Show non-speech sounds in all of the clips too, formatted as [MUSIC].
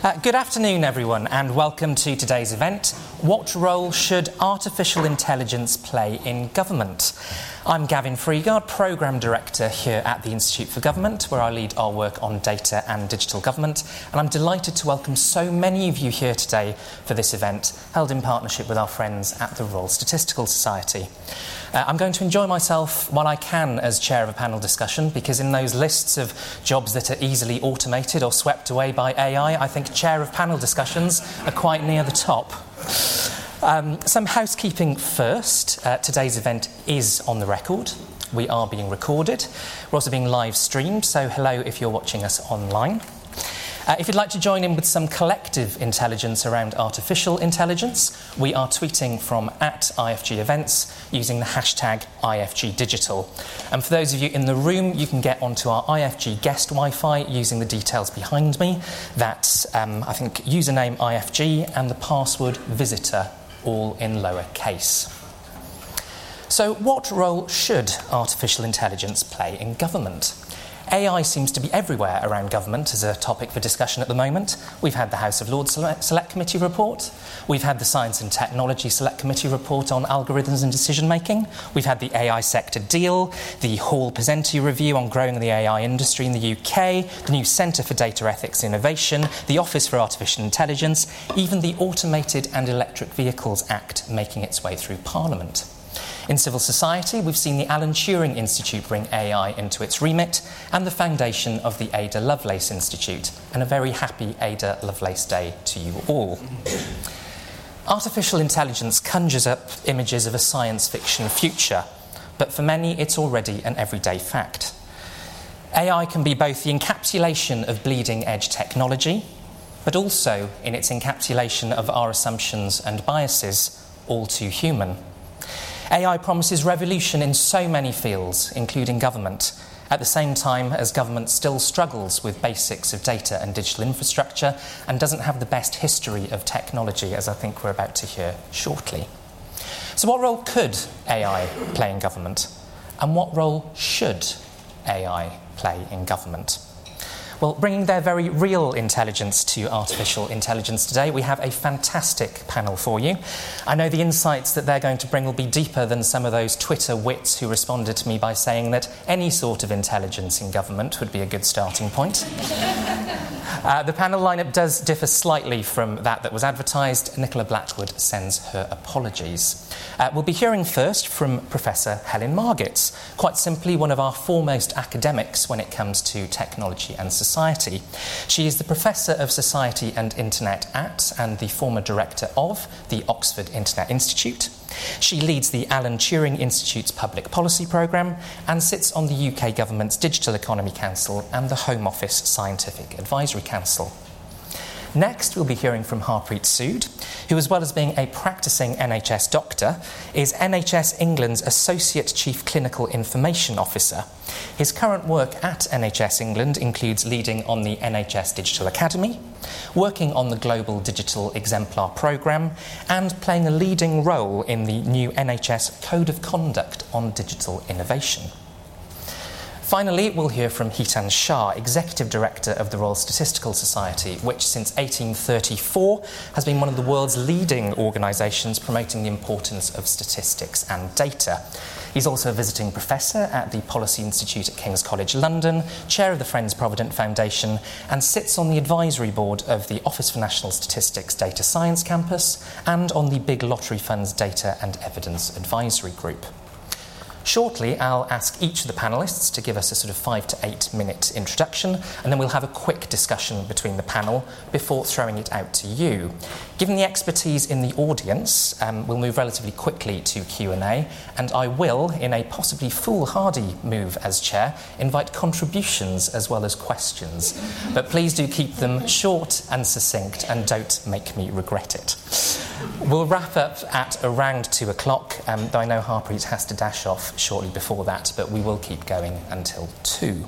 Uh, good afternoon, everyone, and welcome to today's event. What role should artificial intelligence play in government? I'm Gavin Freegard, Programme Director here at the Institute for Government, where I lead our work on data and digital government. And I'm delighted to welcome so many of you here today for this event, held in partnership with our friends at the Royal Statistical Society. Uh, I'm going to enjoy myself while I can as chair of a panel discussion because, in those lists of jobs that are easily automated or swept away by AI, I think chair of panel discussions are quite near the top. Um, some housekeeping first. Uh, today's event is on the record. We are being recorded. We're also being live streamed, so hello if you're watching us online. Uh, if you'd like to join in with some collective intelligence around artificial intelligence, we are tweeting from at IFG events using the hashtag IFG Digital. And for those of you in the room, you can get onto our IFG guest Wi Fi using the details behind me. That's, um, I think, username IFG and the password visitor, all in lowercase. So, what role should artificial intelligence play in government? AI seems to be everywhere around government as a topic for discussion at the moment. We've had the House of Lords Select Committee report. We've had the Science and Technology Select Committee report on algorithms and decision making. We've had the AI sector deal, the Hall Pesenti review on growing the AI industry in the UK, the new Centre for Data Ethics Innovation, the Office for Artificial Intelligence, even the Automated and Electric Vehicles Act making its way through Parliament. In civil society, we've seen the Alan Turing Institute bring AI into its remit and the foundation of the Ada Lovelace Institute. And a very happy Ada Lovelace Day to you all. Artificial intelligence conjures up images of a science fiction future, but for many, it's already an everyday fact. AI can be both the encapsulation of bleeding edge technology, but also in its encapsulation of our assumptions and biases, all too human. AI promises revolution in so many fields, including government, at the same time as government still struggles with basics of data and digital infrastructure and doesn't have the best history of technology, as I think we're about to hear shortly. So, what role could AI play in government? And what role should AI play in government? Well, bringing their very real intelligence to artificial intelligence today, we have a fantastic panel for you. I know the insights that they're going to bring will be deeper than some of those Twitter wits who responded to me by saying that any sort of intelligence in government would be a good starting point. Uh, the panel lineup does differ slightly from that that was advertised. Nicola Blackwood sends her apologies. Uh, we'll be hearing first from Professor Helen Margetts, quite simply one of our foremost academics when it comes to technology and society. She is the Professor of Society and Internet at and the former director of the Oxford Internet Institute. She leads the Alan Turing Institute's Public Policy Programme and sits on the UK Government's Digital Economy Council and the Home Office Scientific Advisory Council. Next, we'll be hearing from Harpreet Sood, who, as well as being a practicing NHS doctor, is NHS England's Associate Chief Clinical Information Officer. His current work at NHS England includes leading on the NHS Digital Academy, working on the Global Digital Exemplar Programme, and playing a leading role in the new NHS Code of Conduct on Digital Innovation. Finally, we'll hear from Hetan Shah, Executive Director of the Royal Statistical Society, which since 1834 has been one of the world's leading organisations promoting the importance of statistics and data. He's also a visiting professor at the Policy Institute at King's College London, chair of the Friends Provident Foundation, and sits on the advisory board of the Office for National Statistics Data Science Campus and on the Big Lottery Fund's Data and Evidence Advisory Group. Shortly, I'll ask each of the panelists to give us a sort of five to eight minute introduction, and then we'll have a quick discussion between the panel before throwing it out to you. Given the expertise in the audience, um, we'll move relatively quickly to Q&A, and I will, in a possibly foolhardy move as chair, invite contributions as well as questions. But please do keep them short and succinct, and don't make me regret it. We'll wrap up at around two o'clock, um, though I know Harpreet has to dash off shortly before that, but we will keep going until two.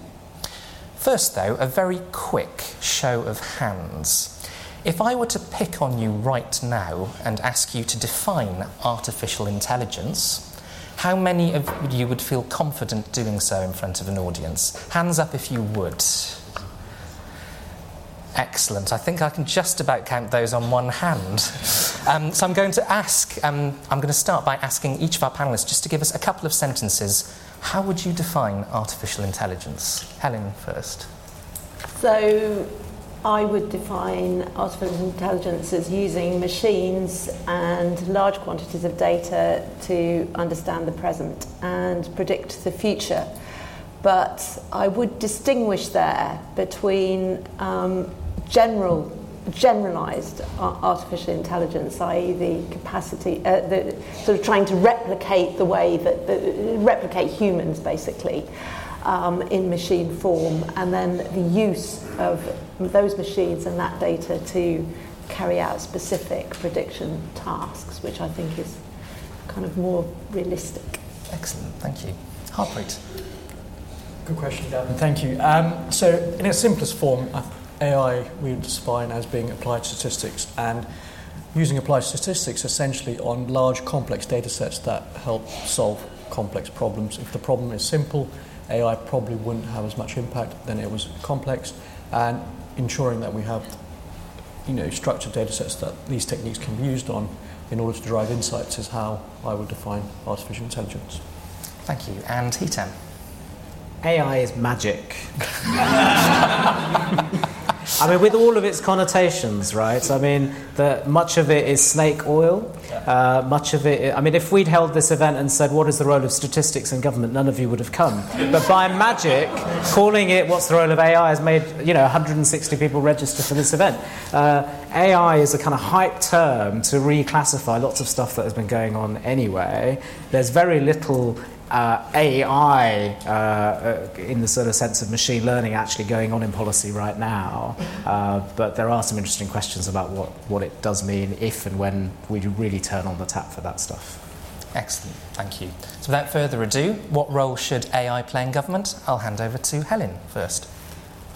First, though, a very quick show of hands. If I were to pick on you right now and ask you to define artificial intelligence, how many of you would feel confident doing so in front of an audience? Hands up if you would. Excellent. I think I can just about count those on one hand. Um, so I'm going to ask, um, I'm going to start by asking each of our panelists just to give us a couple of sentences. How would you define artificial intelligence? Helen first. So I would define artificial intelligence as using machines and large quantities of data to understand the present and predict the future. But I would distinguish there between um, general generalized artificial intelligence, i.e., the capacity, uh, the sort of trying to replicate the way that the, replicate humans, basically, um, in machine form, and then the use of those machines and that data to carry out specific prediction tasks, which I think is kind of more realistic. Excellent, thank you. Harpreet. Good question, Gavin. Thank you. Um, so, in its simplest form, AI we would define as being applied statistics and using applied statistics essentially on large complex data sets that help solve complex problems. If the problem is simple, AI probably wouldn't have as much impact than it was complex, and ensuring that we have you know, structured data sets that these techniques can be used on in order to derive insights is how I would define artificial intelligence. Thank you. And Hetan? AI is magic. [LAUGHS] I mean, with all of its connotations, right? I mean, the, much of it is snake oil. Uh, much of it, I mean, if we'd held this event and said, What is the role of statistics in government? none of you would have come. But by magic, calling it What's the role of AI has made, you know, 160 people register for this event. Uh, AI is a kind of hype term to reclassify lots of stuff that has been going on anyway. There's very little uh, AI uh, uh, in the sort of sense of machine learning actually going on in policy right now. Uh, but there are some interesting questions about what, what it does mean if and when we really turn on the tap for that stuff. Excellent, thank you. So without further ado, what role should AI play in government? I'll hand over to Helen first.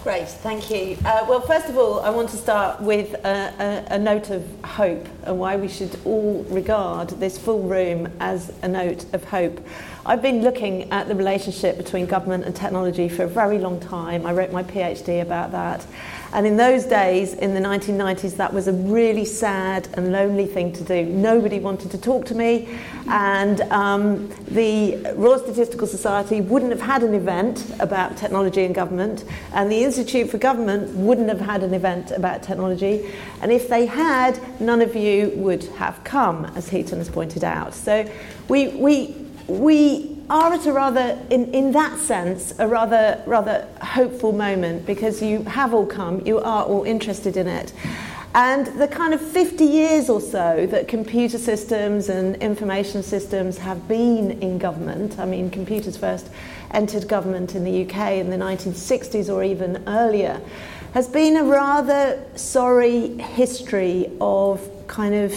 Great, thank you. Uh, well, first of all, I want to start with a, a, a, note of hope and why we should all regard this full room as a note of hope. I've been looking at the relationship between government and technology for a very long time. I wrote my PhD about that. And in those days, in the 1990s, that was a really sad and lonely thing to do. Nobody wanted to talk to me, and um, the Royal Statistical Society wouldn't have had an event about technology and government, and the Institute for Government wouldn't have had an event about technology. And if they had, none of you would have come, as Hetan has pointed out. So we, we, we are at a rather, in, in that sense, a rather, rather hopeful moment because you have all come, you are all interested in it. And the kind of 50 years or so that computer systems and information systems have been in government, I mean, computers first entered government in the UK in the 1960s or even earlier, has been a rather sorry history of kind of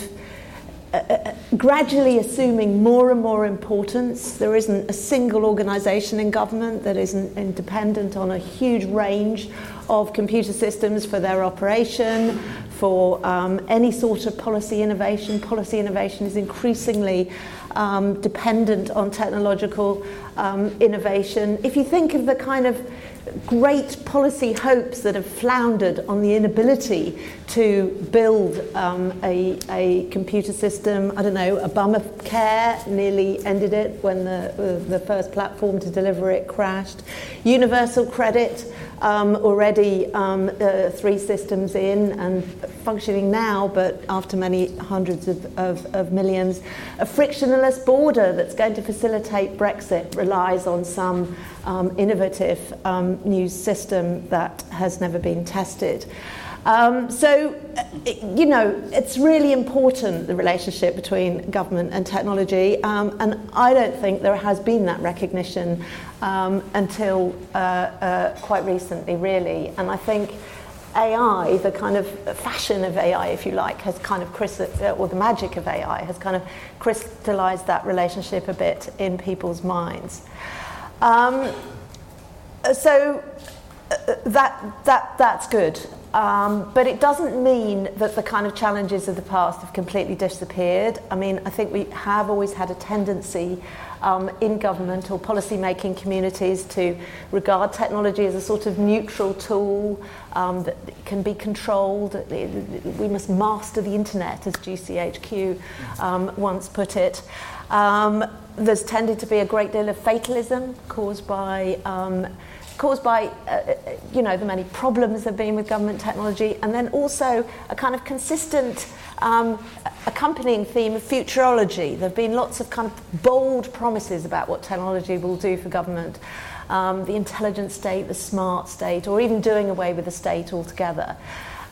gradually assuming more and more importance. There isn't a single organisation in government that isn't independent on a huge range of computer systems for their operation, for um, any sort of policy innovation. Policy innovation is increasingly um, dependent on technological um, innovation. If you think of the kind of great policy hopes that have floundered on the inability to build um, a, a computer system. I don't know, Obamacare nearly ended it when the, uh, the first platform to deliver it crashed. Universal credit, um, already um, uh, three systems in and functioning now, but after many hundreds of, of, of millions. A frictionless border that's going to facilitate Brexit relies on some um, innovative um, new system that has never been tested. Um, so, you know, it's really important the relationship between government and technology, um, and I don't think there has been that recognition um, until uh, uh, quite recently, really. And I think AI, the kind of fashion of AI, if you like, has kind of or the magic of AI has kind of crystallized that relationship a bit in people's minds. Um, so uh, that, that, that's good. Um, but it doesn't mean that the kind of challenges of the past have completely disappeared. I mean, I think we have always had a tendency um, in government or policy making communities to regard technology as a sort of neutral tool um, that can be controlled. We must master the internet, as GCHQ um, once put it. Um, there's tended to be a great deal of fatalism caused by um, caused by, uh, uh, you know, the many problems there have been with government technology, and then also a kind of consistent um, accompanying theme of futurology. There have been lots of kind of bold promises about what technology will do for government. Um, the intelligent state, the smart state, or even doing away with the state altogether.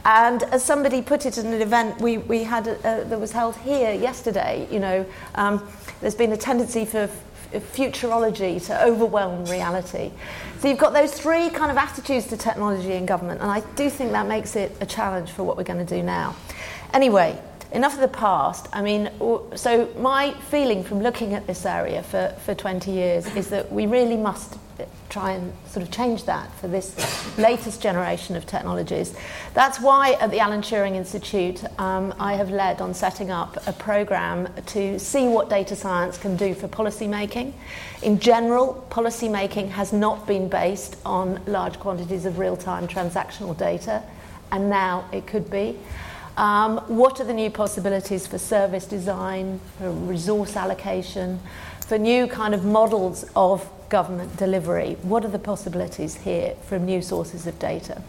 And as somebody put it in an event we, we had a, uh, that was held here yesterday, you know, um, there's been a tendency for futurology to overwhelm reality. So you've got those three kind of attitudes to technology in government, and I do think that makes it a challenge for what we're going to do now. Anyway, enough of the past. I mean, so my feeling from looking at this area for, for 20 years is that we really must try and sort of change that for this latest generation of technologies. That's why at the Alan Turing Institute um, I have led on setting up a program to see what data science can do for policy making. In general, policy making has not been based on large quantities of real time transactional data, and now it could be. Um, what are the new possibilities for service design, for resource allocation, for new kind of models of government delivery? What are the possibilities here from new sources of data?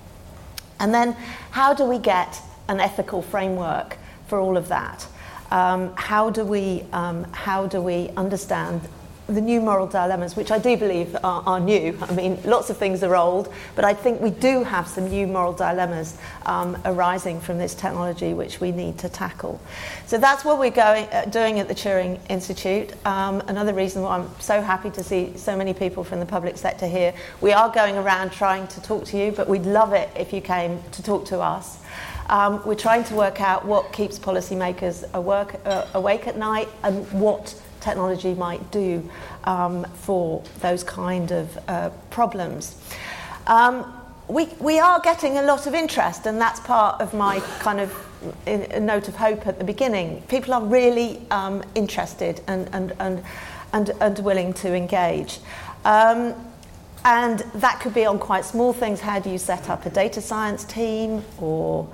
And then, how do we get an ethical framework for all of that? Um, how, do we, um, how do we understand the new moral dilemmas, which I do believe are, are, new. I mean, lots of things are old, but I think we do have some new moral dilemmas um, arising from this technology which we need to tackle. So that's what we're going, uh, doing at the Turing Institute. Um, another reason why I'm so happy to see so many people from the public sector here. We are going around trying to talk to you, but we'd love it if you came to talk to us. Um, we're trying to work out what keeps policymakers uh, awake at night and what technology might do um, for those kind of uh, problems. Um, we, we are getting a lot of interest, and that's part of my kind of a note of hope at the beginning. People are really um, interested and, and, and, and, and willing to engage. Um, and that could be on quite small things. How do you set up a data science team or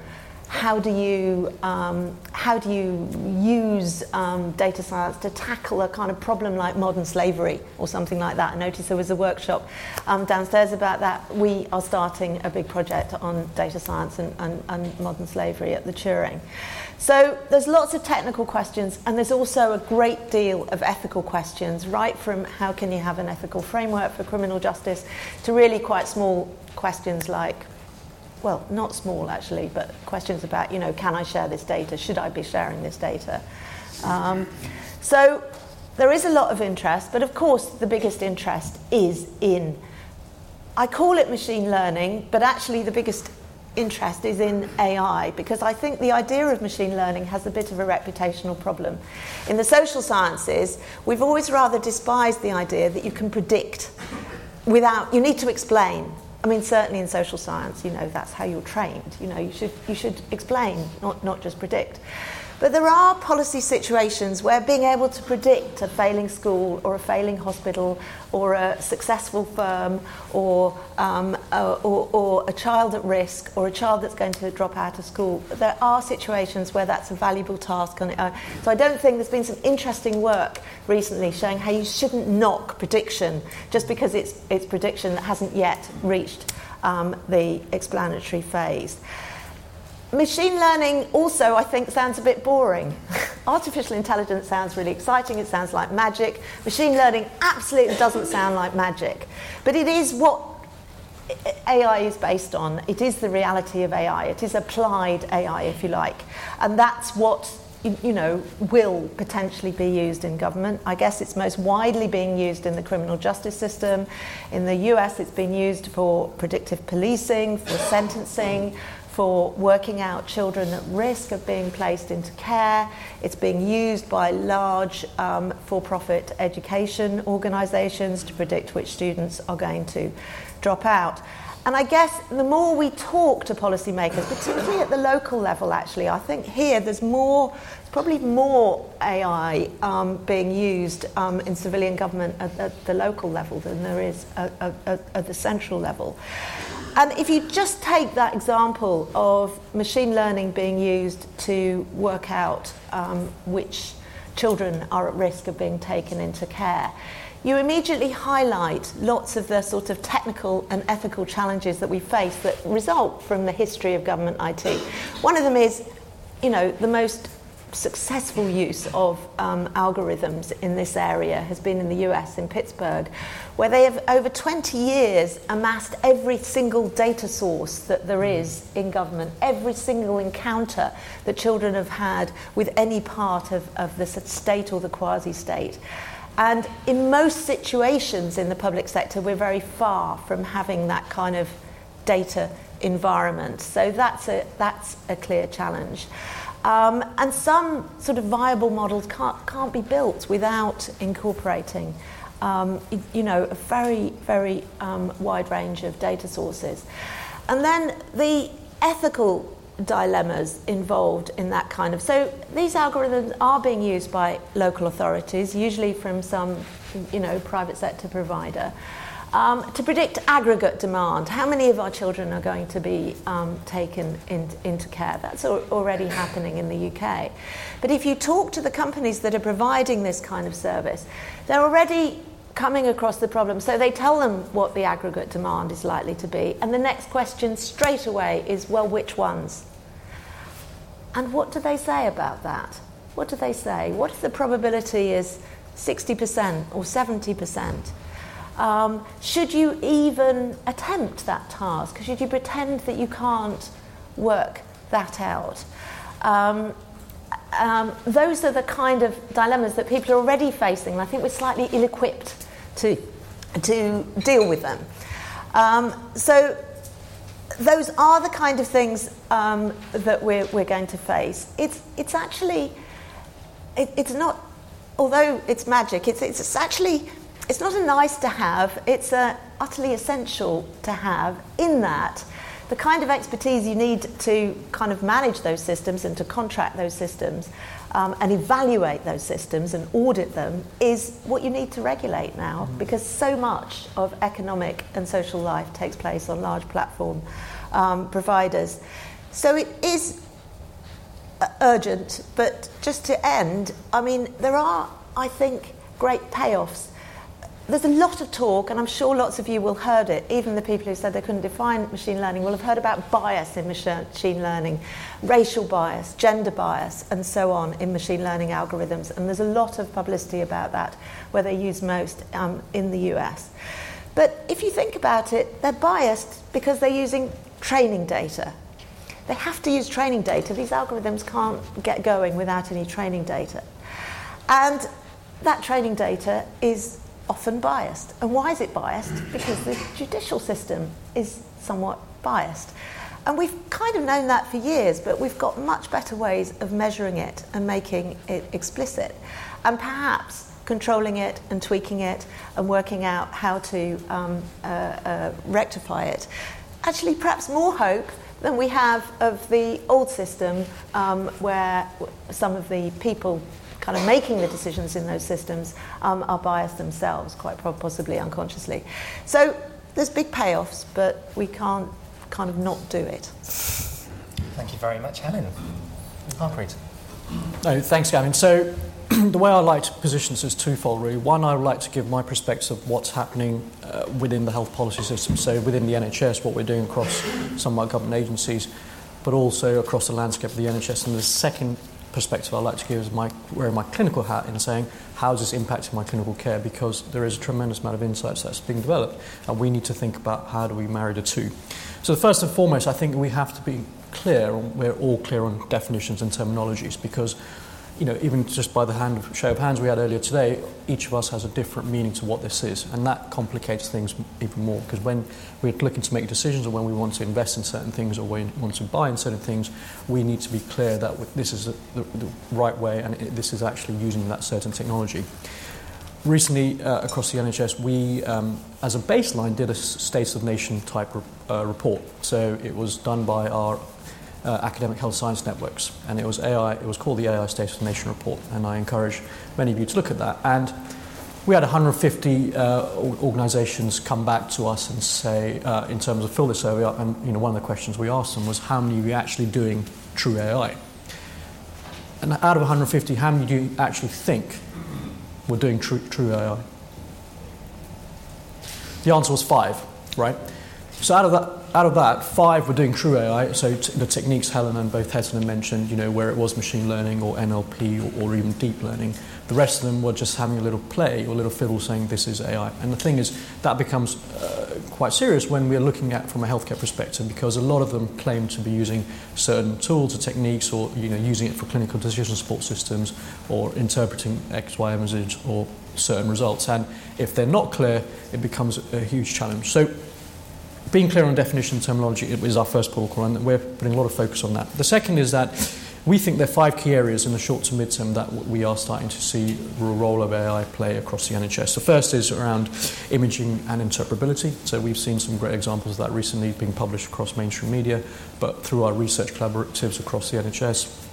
how do you um, how do you use um, data science to tackle a kind of problem like modern slavery or something like that? I noticed there was a workshop um, downstairs about that. We are starting a big project on data science and, and, and modern slavery at the Turing. So there's lots of technical questions, and there's also a great deal of ethical questions, right from how can you have an ethical framework for criminal justice to really quite small questions like well, not small actually, but questions about, you know, can I share this data? Should I be sharing this data? Um, so there is a lot of interest, but of course, the biggest interest is in, I call it machine learning, but actually, the biggest interest is in AI because I think the idea of machine learning has a bit of a reputational problem. In the social sciences, we've always rather despised the idea that you can predict without, you need to explain. I mean, certainly in social science, you know, that's how you're trained. You know, you should, you should explain, not, not just predict. But there are policy situations where being able to predict a failing school or a failing hospital or a successful firm or, um, or, or, a child at risk or a child that's going to drop out of school, there are situations where that's a valuable task on so I don't think there's been some interesting work recently showing how you shouldn't knock prediction just because it's, it's prediction that hasn't yet reached um, the explanatory phase. Machine learning also, I think, sounds a bit boring. [LAUGHS] Artificial intelligence sounds really exciting, it sounds like magic. Machine learning absolutely doesn't sound like magic. But it is what AI is based on. It is the reality of AI. It is applied AI, if you like. And that's what you know, will potentially be used in government. I guess it's most widely being used in the criminal justice system. In the US, it's been used for predictive policing, for sentencing, for working out children at risk of being placed into care. It's being used by large um, for profit education organisations to predict which students are going to drop out. And I guess the more we talk to policymakers, particularly at the local level, actually, I think here there's more, probably more AI um, being used um, in civilian government at, at, the local level than there is at, at, at the central level. And if you just take that example of machine learning being used to work out um, which children are at risk of being taken into care, you immediately highlight lots of the sort of technical and ethical challenges that we face that result from the history of government IT. One of them is, you know, the most successful use of um, algorithms in this area has been in the US, in Pittsburgh, where they have over 20 years amassed every single data source that there is in government, every single encounter that children have had with any part of, of the state or the quasi state. And in most situations in the public sector, we're very far from having that kind of data environment. So that's a, that's a clear challenge. Um, and some sort of viable models can't, can't be built without incorporating, um, you know, a very, very um, wide range of data sources. And then the ethical dilemmas involved in that kind of. So these algorithms are being used by local authorities, usually from some, you know, private sector provider. Um, to predict aggregate demand, how many of our children are going to be um, taken in, into care? That's al- already happening in the UK. But if you talk to the companies that are providing this kind of service, they're already coming across the problem. So they tell them what the aggregate demand is likely to be. And the next question straight away is well, which ones? And what do they say about that? What do they say? What if the probability is 60% or 70%? Um, should you even attempt that task? Should you pretend that you can't work that out? Um, um, those are the kind of dilemmas that people are already facing, and I think we're slightly ill equipped to, to deal with them. Um, so, those are the kind of things um, that we're, we're going to face. It's, it's actually, it, it's not, although it's magic, it's, it's actually, it's not a nice to have, it's a utterly essential to have in that the kind of expertise you need to kind of manage those systems and to contract those systems um, and evaluate those systems and audit them is what you need to regulate now mm-hmm. because so much of economic and social life takes place on large platform um, providers. So it is uh, urgent, but just to end, I mean, there are, I think, great payoffs there's a lot of talk, and I'm sure lots of you will have heard it. Even the people who said they couldn't define machine learning will have heard about bias in machine learning, racial bias, gender bias, and so on in machine learning algorithms. And there's a lot of publicity about that, where they use most um, in the US. But if you think about it, they're biased because they're using training data. They have to use training data. These algorithms can't get going without any training data. And that training data is often biased. And why is it biased? Because the judicial system is somewhat biased. And we've kind of known that for years, but we've got much better ways of measuring it and making it explicit. And perhaps controlling it and tweaking it and working out how to um, uh, uh, rectify it. Actually, perhaps more hope than we have of the old system um, where some of the people kind of making the decisions in those systems um, are biased themselves, quite possibly unconsciously. So there's big payoffs, but we can't kind of not do it. Thank you very much, Helen. Harpreet. No, thanks, Gavin. So [CLEARS THROAT] the way I like to position this is twofold, really. One, I would like to give my perspective of what's happening uh, within the health policy system, so within the NHS, what we're doing across some of our government agencies, but also across the landscape of the NHS. And the second perspective I like to give is my, wearing my clinical hat in saying, how is this impacting my clinical care? Because there is a tremendous amount of insights that's being developed, and we need to think about how do we marry the two. So, first and foremost, I think we have to be clear, we're all clear on definitions and terminologies, because you know, even just by the hand of, show of hands we had earlier today, each of us has a different meaning to what this is, and that complicates things even more. Because when we're looking to make decisions, or when we want to invest in certain things, or when we want to buy in certain things, we need to be clear that this is the, the right way, and it, this is actually using that certain technology. recently, uh, across the NHS, we, um, as a baseline, did a State of Nation type uh, report. So it was done by our uh, academic health science networks, and it was AI. It was called the AI State of the Nation report, and I encourage many of you to look at that. And we had 150 uh, organisations come back to us and say, uh, in terms of fill this survey up, and you know, one of the questions we asked them was, how many are you actually doing true AI? And out of 150, how many do you actually think were doing true, true AI? The answer was five, right? So out of that, out of that, five were doing true AI. So t- the techniques Helen and both Helen mentioned, you know, where it was machine learning or NLP or, or, even deep learning. The rest of them were just having a little play or a little fiddle saying this is AI. And the thing is, that becomes uh, quite serious when we're looking at from a healthcare perspective because a lot of them claim to be using certain tools or techniques or you know using it for clinical decision support systems or interpreting X-ray images or certain results. And if they're not clear, it becomes a huge challenge. So being clear on definition and terminology is our first protocol, and we're putting a lot of focus on that. The second is that we think there are five key areas in the short to mid-term that we are starting to see the role of AI play across the NHS. The first is around imaging and interpretability. So we've seen some great examples of that recently being published across mainstream media, but through our research collaboratives across the NHS,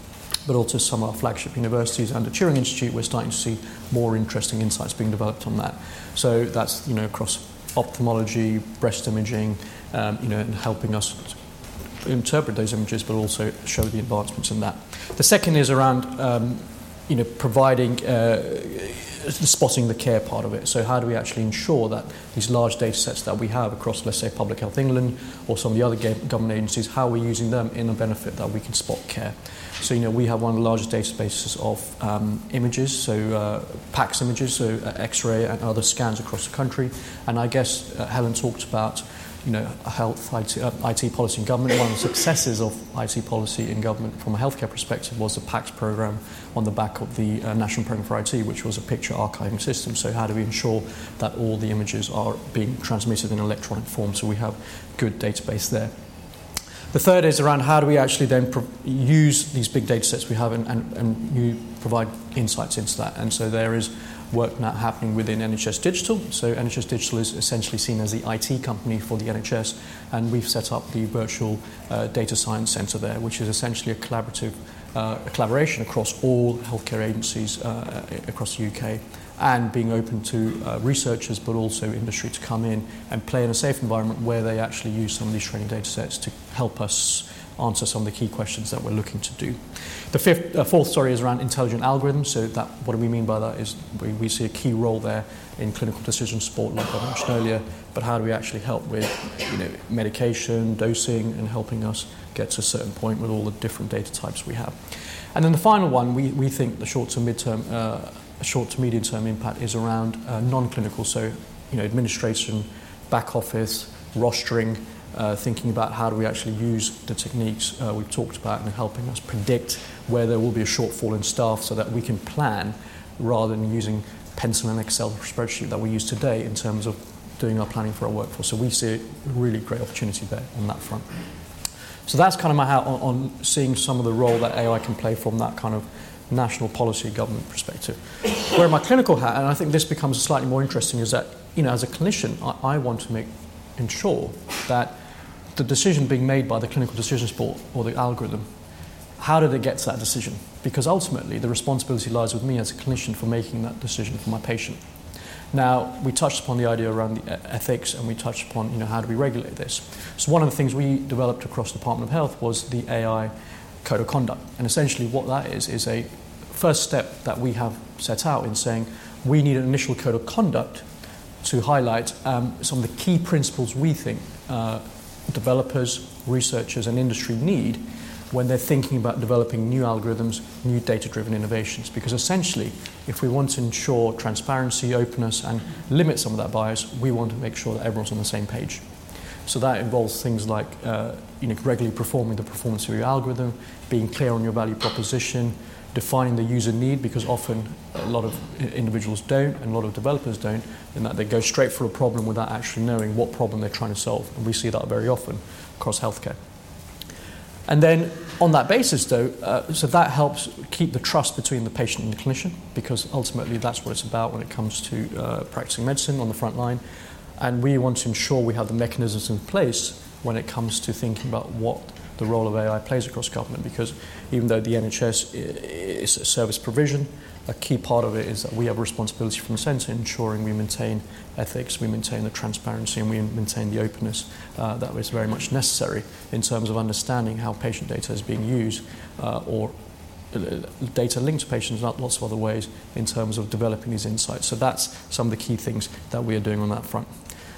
but also some of our flagship universities and the Turing Institute, we're starting to see more interesting insights being developed on that. So that's you know across ophthalmology, breast imaging, um, you know, and helping us interpret those images, but also show the advancements in that. The second is around, um, you know, providing. Uh, spotting the care part of it. So, how do we actually ensure that these large data sets that we have across, let's say, Public Health England or some of the other government agencies, how we're we using them in a benefit that we can spot care? So, you know, we have one of the largest databases of um, images, so uh, PACS images, so uh, X ray and other scans across the country. And I guess uh, Helen talked about you know, health IT, uh, IT, policy in government. One of the successes of IT policy in government from a healthcare perspective was the PACS program on the back of the uh, National Program for IT, which was a picture archiving system. So how do we ensure that all the images are being transmitted in electronic form so we have good database there? The third is around how do we actually then pro- use these big data sets we have and, and, and you provide insights into that. And so there is work now happening within NHS Digital. So NHS Digital is essentially seen as the IT company for the NHS, and we've set up the virtual uh, data science centre there, which is essentially a collaborative uh, a collaboration across all healthcare agencies uh, across the UK and being open to uh, researchers but also industry to come in and play in a safe environment where they actually use some of these training data sets to help us answer some of the key questions that we're looking to do. The fifth, uh, fourth story is around intelligent algorithms. So that, what do we mean by that is we, we see a key role there in clinical decision support, like I mentioned earlier, but how do we actually help with you know, medication, dosing, and helping us get to a certain point with all the different data types we have. And then the final one, we, we think the short to mid-term, uh, short to medium term impact is around uh, non-clinical, so you know, administration, back office, rostering, uh, thinking about how do we actually use the techniques uh, we've talked about and helping us predict where there will be a shortfall in staff so that we can plan rather than using pencil and Excel spreadsheet that we use today in terms of doing our planning for our workforce. So we see a really great opportunity there on that front. So that's kind of my hat on, on seeing some of the role that AI can play from that kind of national policy government perspective. Where my clinical hat, and I think this becomes slightly more interesting, is that you know as a clinician, I, I want to make ensure that the decision being made by the clinical decision support or the algorithm, how did it get to that decision? Because ultimately, the responsibility lies with me as a clinician for making that decision for my patient. Now, we touched upon the idea around the ethics and we touched upon, you know, how do we regulate this? So one of the things we developed across the Department of Health was the AI Code of Conduct. And essentially what that is, is a first step that we have set out in saying we need an initial code of conduct to highlight um, some of the key principles we think uh, developers, researchers, and industry need when they're thinking about developing new algorithms, new data driven innovations. Because essentially, if we want to ensure transparency, openness, and limit some of that bias, we want to make sure that everyone's on the same page. So that involves things like uh, you know, regularly performing the performance of your algorithm, being clear on your value proposition, defining the user need because often a lot of individuals don't and a lot of developers don't, in that they go straight for a problem without actually knowing what problem they're trying to solve. And we see that very often across healthcare. And then on that basis, though, uh, so that helps keep the trust between the patient and the clinician because ultimately that's what it's about when it comes to uh, practicing medicine on the front line. And we want to ensure we have the mechanisms in place when it comes to thinking about what the role of AI plays across government because even though the NHS is a service provision, a key part of it is that we have a responsibility from the centre ensuring we maintain ethics, we maintain the transparency, and we maintain the openness uh, that is very much necessary in terms of understanding how patient data is being used uh, or uh, data linked to patients in lots of other ways in terms of developing these insights. So that's some of the key things that we are doing on that front.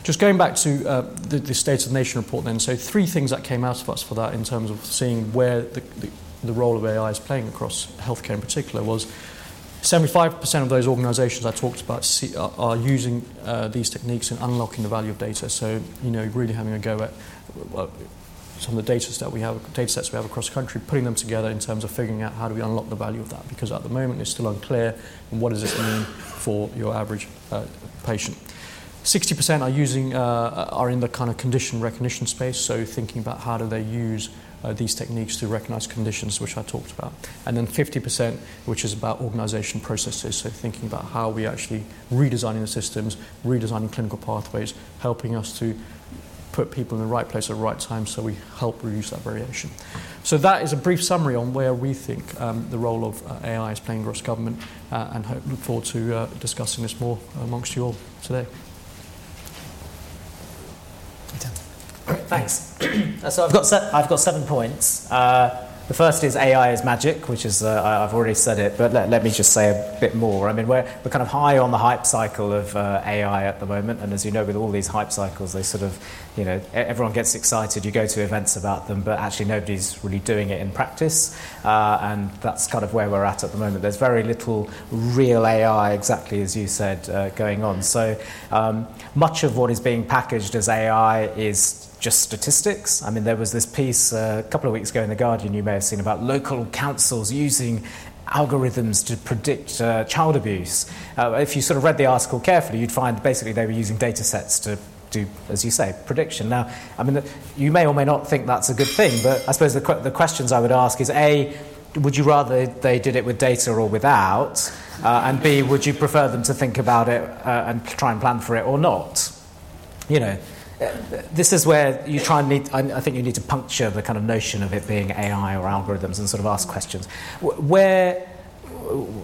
Just going back to uh, the, the State of the Nation report then, so three things that came out of us for that in terms of seeing where the, the, the role of AI is playing across healthcare in particular was 75% of those organizations I talked about see, are, are, using uh, these techniques in unlocking the value of data. So, you know, really having a go at uh, some of the data that we have, data sets we have across the country, putting them together in terms of figuring out how do we unlock the value of that. Because at the moment it's still unclear and what does this mean for your average uh, patient. 60% are using uh, are in the kind of condition recognition space, so thinking about how do they use uh, these techniques to recognize conditions, which I talked about. And then 50%, which is about organization processes, so thinking about how we actually redesigning the systems, redesigning clinical pathways, helping us to put people in the right place at the right time so we help reduce that variation. So that is a brief summary on where we think um, the role of uh, AI is playing across government uh, and hope, look forward to uh, discussing this more amongst you all today. Thanks. [CLEARS THROAT] so I've got, se- I've got seven points. Uh, the first is AI is magic, which is, uh, I've already said it, but let, let, me just say a bit more. I mean, we're, we're kind of high on the hype cycle of uh, AI at the moment, and as you know, with all these hype cycles, they sort of, you know, everyone gets excited, you go to events about them, but actually nobody's really doing it in practice, uh, and that's kind of where we're at at the moment. There's very little real AI, exactly as you said, uh, going on. So um, much of what is being packaged as AI is just statistics. I mean, there was this piece uh, a couple of weeks ago in The Guardian you may have seen about local councils using algorithms to predict uh, child abuse. Uh, if you sort of read the article carefully, you'd find basically they were using data sets to do, as you say, prediction. Now, I mean, you may or may not think that's a good thing, but I suppose the, the questions I would ask is A, would you rather they did it with data or without? Uh, and B, would you prefer them to think about it uh, and try and plan for it or not? You know, this is where you try and need, I think you need to puncture the kind of notion of it being AI or algorithms and sort of ask questions. Where,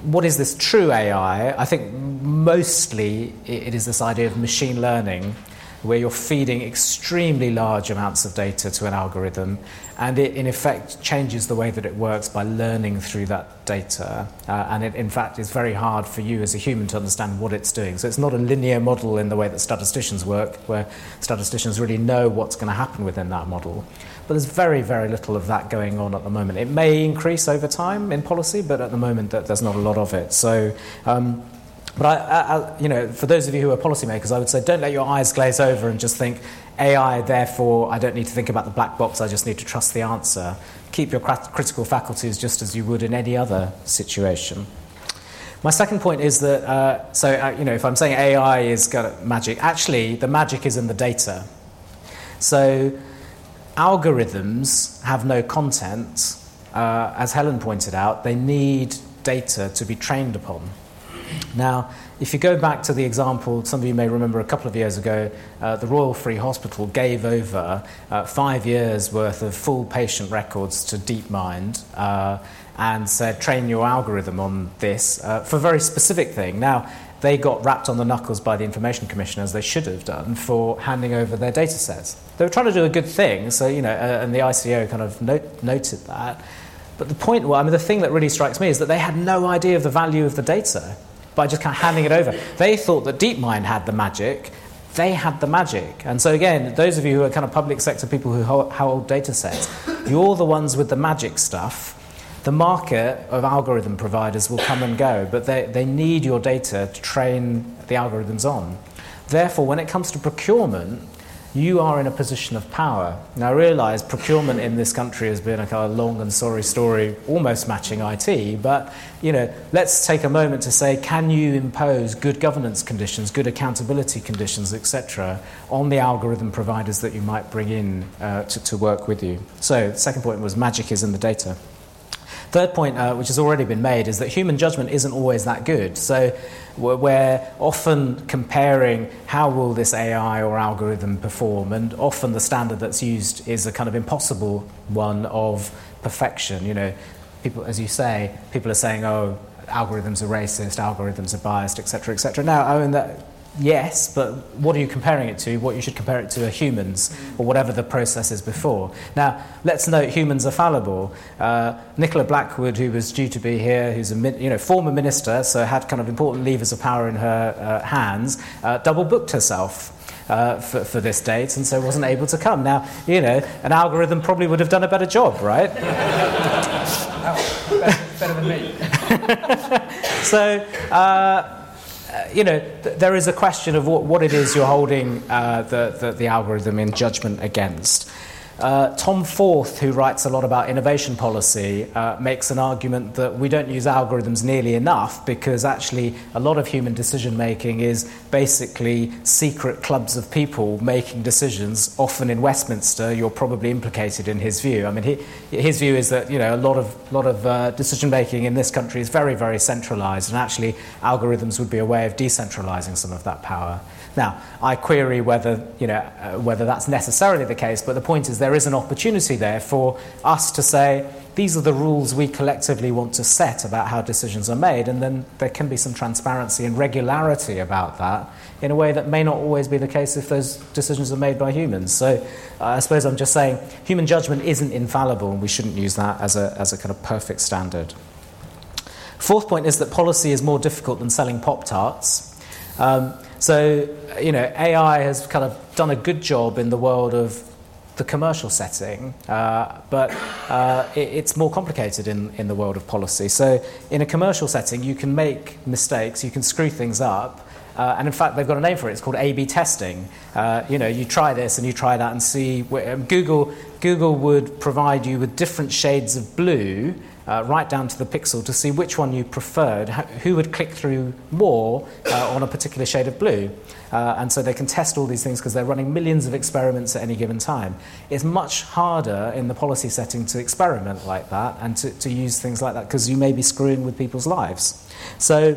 what is this true AI? I think mostly it is this idea of machine learning where you're feeding extremely large amounts of data to an algorithm and it in effect changes the way that it works by learning through that data. Uh, and it in fact is very hard for you as a human to understand what it's doing. So it's not a linear model in the way that statisticians work where statisticians really know what's going to happen within that model. But there's very very little of that going on at the moment. It may increase over time in policy but at the moment there's not a lot of it. So um, but I, I, you know, for those of you who are policymakers, I would say don't let your eyes glaze over and just think AI. Therefore, I don't need to think about the black box. I just need to trust the answer. Keep your critical faculties just as you would in any other situation. My second point is that, uh, so, uh, you know, if I'm saying AI is got magic, actually, the magic is in the data. So, algorithms have no content. Uh, as Helen pointed out, they need data to be trained upon. Now, if you go back to the example, some of you may remember a couple of years ago, uh, the Royal Free Hospital gave over uh, five years' worth of full patient records to DeepMind uh, and said, train your algorithm on this uh, for a very specific thing. Now, they got rapped on the knuckles by the Information Commission, as they should have done, for handing over their data sets. They were trying to do a good thing, so, you know, uh, and the ICO kind of note, noted that. But the point, well, I mean, the thing that really strikes me is that they had no idea of the value of the data by just kind of handing it over. They thought that DeepMind had the magic. They had the magic. And so, again, those of you who are kind of public sector people who hold data sets, you're the ones with the magic stuff. The market of algorithm providers will come and go, but they, they need your data to train the algorithms on. Therefore, when it comes to procurement, you are in a position of power. Now, I realise procurement in this country has been a kind of long and sorry story, almost matching IT. But you know, let's take a moment to say, can you impose good governance conditions, good accountability conditions, etc., on the algorithm providers that you might bring in uh, to, to work with you? So, the second point was magic is in the data. Third point, uh, which has already been made, is that human judgment isn't always that good. So we're often comparing how will this AI or algorithm perform, and often the standard that's used is a kind of impossible one of perfection. You know, people, as you say, people are saying, "Oh, algorithms are racist, algorithms are biased, etc., etc." Now, I mean that yes, but what are you comparing it to? What you should compare it to are humans, or whatever the process is before. Now, let's note humans are fallible. Uh, Nicola Blackwood, who was due to be here, who's a you know, former minister, so had kind of important levers of power in her uh, hands, uh, double booked herself. Uh, for, for, this date, and so wasn't able to come. Now, you know, an algorithm probably would have done a better job, right? [LAUGHS] oh, better, better than me. [LAUGHS] so, uh, uh, you know, th- there is a question of what, what it is you're holding uh, the, the, the, algorithm in judgment against. Uh, Tom Forth, who writes a lot about innovation policy, uh, makes an argument that we don't use algorithms nearly enough because actually a lot of human decision making is basically secret clubs of people making decisions. Often in Westminster, you're probably implicated in his view. I mean, he, his view is that you know a lot of lot of uh, decision making in this country is very very centralised, and actually algorithms would be a way of decentralising some of that power. Now, I query whether, you know, uh, whether that's necessarily the case, but the point is there is an opportunity there for us to say, these are the rules we collectively want to set about how decisions are made, and then there can be some transparency and regularity about that in a way that may not always be the case if those decisions are made by humans. So uh, I suppose I'm just saying human judgment isn't infallible, and we shouldn't use that as a, as a kind of perfect standard. Fourth point is that policy is more difficult than selling Pop Tarts. Um, so, you know, AI has kind of done a good job in the world of the commercial setting, uh, but uh, it, it's more complicated in, in the world of policy. So, in a commercial setting, you can make mistakes, you can screw things up. Uh, and in fact, they've got a name for it. It's called A/B testing. Uh, you know, you try this and you try that and see. Where, um, Google Google would provide you with different shades of blue uh, right down to the pixel to see which one you preferred, who would click through more uh, on a particular shade of blue. Uh, and so they can test all these things because they're running millions of experiments at any given time. It's much harder in the policy setting to experiment like that and to, to use things like that because you may be screwing with people's lives. So,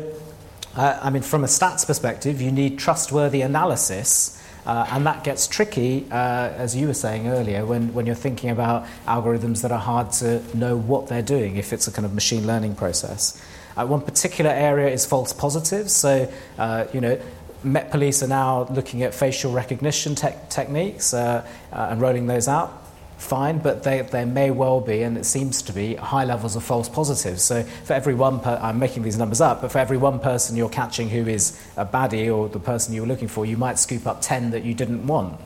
uh, I mean, from a stats perspective, you need trustworthy analysis uh, and that gets tricky, uh, as you were saying earlier, when, when you're thinking about algorithms that are hard to know what they're doing if it's a kind of machine learning process. Uh, one particular area is false positives. So, uh, you know, Met Police are now looking at facial recognition te- techniques uh, uh, and rolling those out fine, but they, there may well be, and it seems to be, high levels of false positives. So for every one, per- I'm making these numbers up, but for every one person you're catching who is a baddie or the person you were looking for, you might scoop up 10 that you didn't want,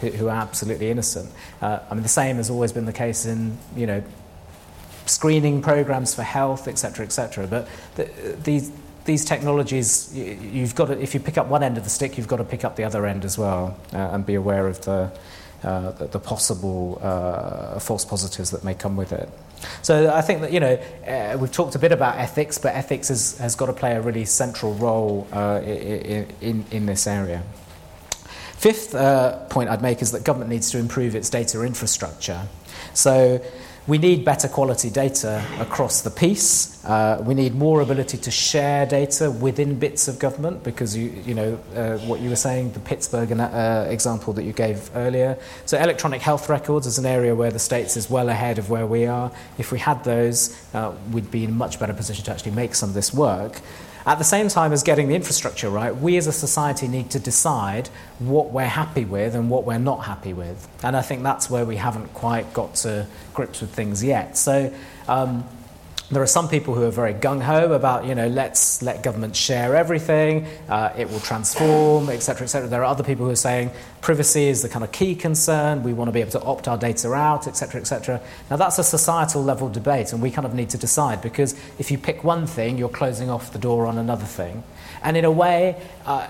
who, who are absolutely innocent. Uh, I mean, the same has always been the case in, you know, screening programs for health, etc., etc. But the, these, these technologies, you, have got to, if you pick up one end of the stick, you've got to pick up the other end as well uh, and be aware of the, the, the, possible uh, false positives that may come with it. So I think that you know uh, we've talked a bit about ethics, but ethics has, got to play a really central role uh, in, in, in this area. Fifth uh, point I'd make is that government needs to improve its data infrastructure. So we need better quality data across the piece. Uh, we need more ability to share data within bits of government because you, you know uh, what you were saying, the Pittsburgh uh, example that you gave earlier. So electronic health records is an area where the states is well ahead of where we are. If we had those, uh, we'd be in a much better position to actually make some of this work. At the same time as getting the infrastructure right, we as a society need to decide what we're happy with and what we're not happy with. And I think that's where we haven't quite got to grips with things yet. So um, there are some people who are very gung ho about, you know, let's let government share everything, uh, it will transform, etc., etc. There are other people who are saying privacy is the kind of key concern, we want to be able to opt our data out, etc., etc. Now, that's a societal level debate, and we kind of need to decide because if you pick one thing, you're closing off the door on another thing. And in a way, uh,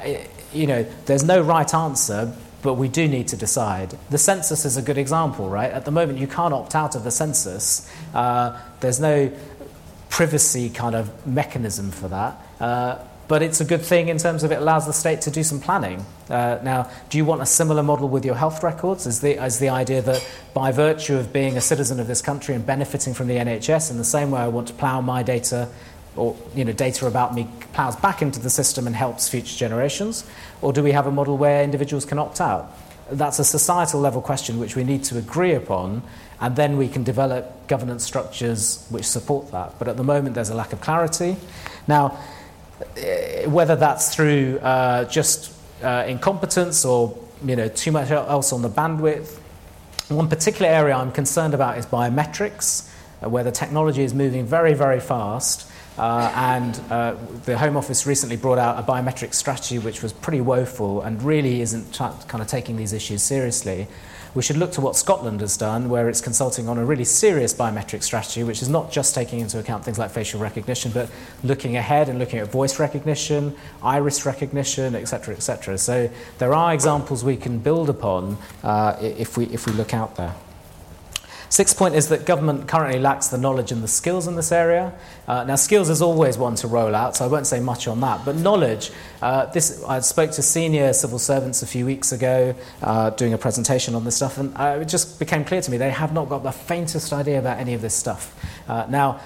you know, there's no right answer but we do need to decide. The census is a good example, right? At the moment, you can't opt out of the census. Uh, there's no privacy kind of mechanism for that. Uh, but it's a good thing in terms of it allows the state to do some planning. Uh, now, do you want a similar model with your health records? Is the, is the idea that by virtue of being a citizen of this country and benefiting from the NHS in the same way I want to plough my data or you know, data about me ploughs back into the system and helps future generations? Or do we have a model where individuals can opt out? That's a societal level question which we need to agree upon, and then we can develop governance structures which support that. But at the moment, there's a lack of clarity. Now, uh, whether that's through uh, just uh, incompetence or you know too much else on the bandwidth. One particular area I'm concerned about is biometrics, uh, where the technology is moving very, very fast. Uh, and uh, the Home Office recently brought out a biometric strategy which was pretty woeful and really isn't t- kind of taking these issues seriously we should look to what Scotland has done, where it's consulting on a really serious biometric strategy, which is not just taking into account things like facial recognition, but looking ahead and looking at voice recognition, iris recognition, etc., etc. So there are examples we can build upon uh, if, we, if we look out there. Sixth point is that government currently lacks the knowledge and the skills in this area. Uh, now, skills is always one to roll out, so I won't say much on that. But knowledge, uh, this, I spoke to senior civil servants a few weeks ago uh, doing a presentation on this stuff, and uh, it just became clear to me they have not got the faintest idea about any of this stuff. Uh, now,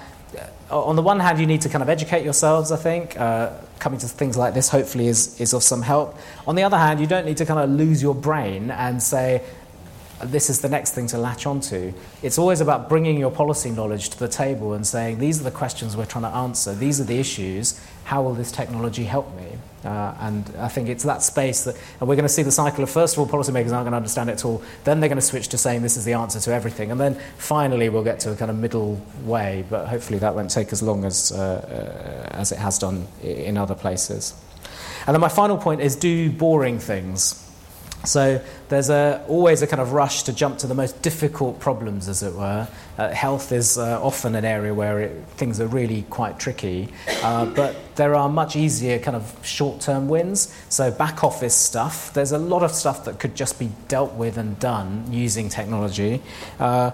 uh, on the one hand, you need to kind of educate yourselves, I think. Uh, coming to things like this hopefully is, is of some help. On the other hand, you don't need to kind of lose your brain and say, this is the next thing to latch onto. It's always about bringing your policy knowledge to the table and saying, these are the questions we're trying to answer, these are the issues, how will this technology help me? Uh, and I think it's that space that, and we're going to see the cycle of first of all, policymakers aren't going to understand it at all, then they're going to switch to saying this is the answer to everything, and then finally we'll get to a kind of middle way, but hopefully that won't take as long as, uh, uh, as it has done in other places. And then my final point is do boring things. So there's a, always a kind of rush to jump to the most difficult problems, as it were. Uh, health is uh, often an area where it, things are really quite tricky, uh, but there are much easier kind of short-term wins. So back office stuff, there's a lot of stuff that could just be dealt with and done using technology. Uh,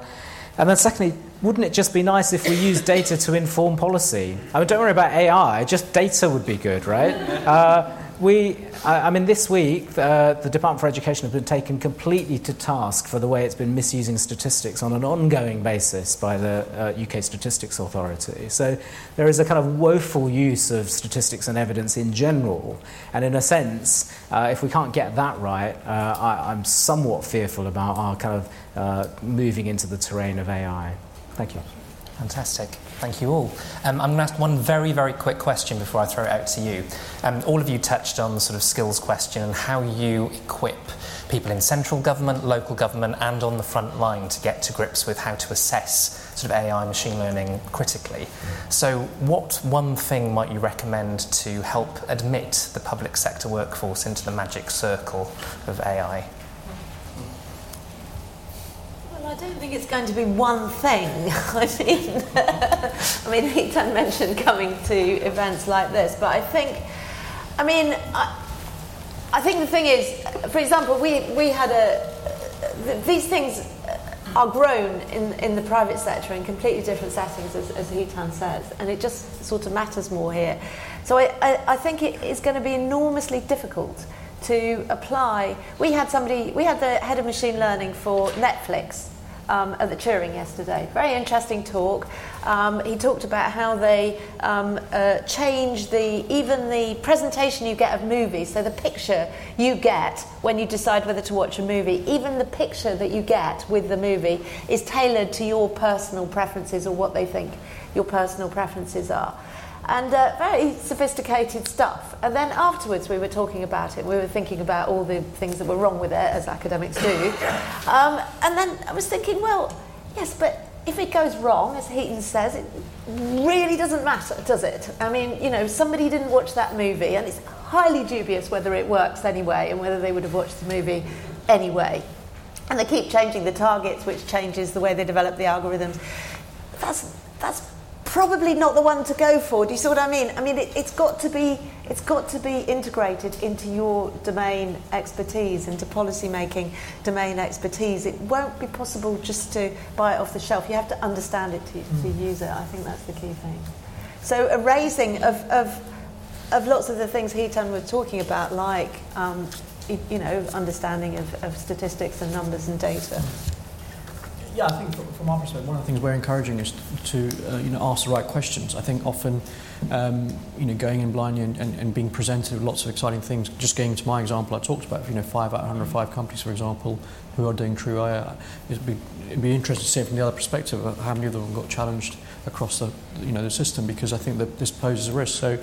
and then secondly, wouldn't it just be nice if we use data to inform policy? I mean, don't worry about AI, just data would be good, right? Uh, we, I, mean, this week, uh, the Department for Education has been taken completely to task for the way it's been misusing statistics on an ongoing basis by the uh, UK Statistics Authority. So there is a kind of woeful use of statistics and evidence in general. And in a sense, uh, if we can't get that right, uh, I, I'm somewhat fearful about our kind of uh, moving into the terrain of AI. Thank you. Fantastic. Thank you all. Um, I'm going to ask one very, very quick question before I throw it out to you. Um, all of you touched on the sort of skills question and how you equip people in central government, local government, and on the front line to get to grips with how to assess sort of AI machine learning critically. So, what one thing might you recommend to help admit the public sector workforce into the magic circle of AI? I don't think it's going to be one thing. [LAUGHS] I mean, [LAUGHS] I mean, Hetan mentioned coming to events like this, but I think, I mean, I, I think the thing is, for example, we, we had a, these things are grown in, in the private sector in completely different settings, as, as Hetan says, and it just sort of matters more here. So I, I, I think it is going to be enormously difficult to apply. We had somebody, we had the head of machine learning for Netflix um, at the Turing yesterday. Very interesting talk. Um, he talked about how they um, uh, change the even the presentation you get of movies. So the picture you get when you decide whether to watch a movie, even the picture that you get with the movie is tailored to your personal preferences or what they think your personal preferences are and uh, very sophisticated stuff. And then afterwards, we were talking about it. We were thinking about all the things that were wrong with it, as academics do. Um, and then I was thinking, well, yes, but if it goes wrong, as Hetan says, it really doesn't matter, does it? I mean, you know, somebody didn't watch that movie, and it's highly dubious whether it works anyway and whether they would have watched the movie anyway. And they keep changing the targets, which changes the way they develop the algorithms. That's, that's probably not the one to go for. Do you see what I mean? I mean, it, it's got to be it's got to be integrated into your domain expertise, into policy making domain expertise. It won't be possible just to buy it off the shelf. You have to understand it to, to mm. use it. I think that's the key thing. So a raising of, of, of lots of the things Hetan was talking about, like um, you know, understanding of, of statistics and numbers and data. Yeah, I think from, our perspective, one of the things we're encouraging is to uh, you know ask the right questions. I think often um, you know going in blindly and, and, and, being presented with lots of exciting things. Just going to my example, I talked about you know five out of 105 companies, for example, who are doing true AI. It'd be, it'd be interesting to see from the other perspective how many of them got challenged across the you know the system because I think that this poses a risk. So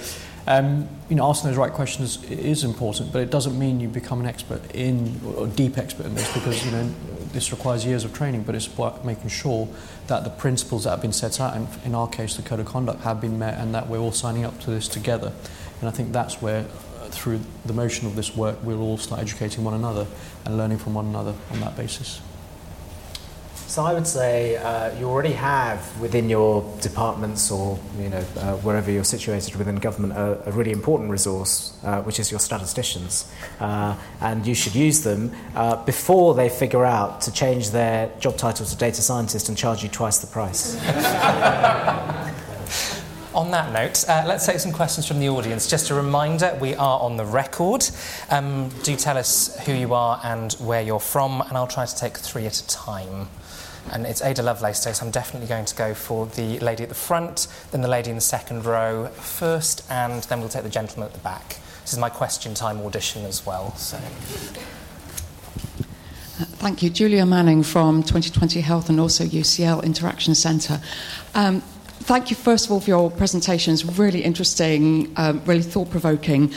um, you know, asking those right questions is important, but it doesn't mean you become an expert in or deep expert in this because you know this requires years of training. But it's about making sure that the principles that have been set out, and in our case, the code of conduct, have been met, and that we're all signing up to this together. And I think that's where, uh, through the motion of this work, we'll all start educating one another and learning from one another on that basis. So I would say uh, you already have within your departments or you know uh, wherever you're situated within government a, a really important resource, uh, which is your statisticians, uh, and you should use them uh, before they figure out to change their job title to data scientist and charge you twice the price. [LAUGHS] On that note, uh, let's take some questions from the audience. Just a reminder, we are on the record. Um, do tell us who you are and where you're from, and I'll try to take three at a time and it's Ada Lovelace Day, so I'm definitely going to go for the lady at the front, then the lady in the second row first, and then we'll take the gentleman at the back. This is my question time audition as well. So. Thank you. Julia Manning from 2020 Health and also UCL Interaction Centre. Um, thank you, first of all, for your presentations. Really interesting, um, really thought provoking.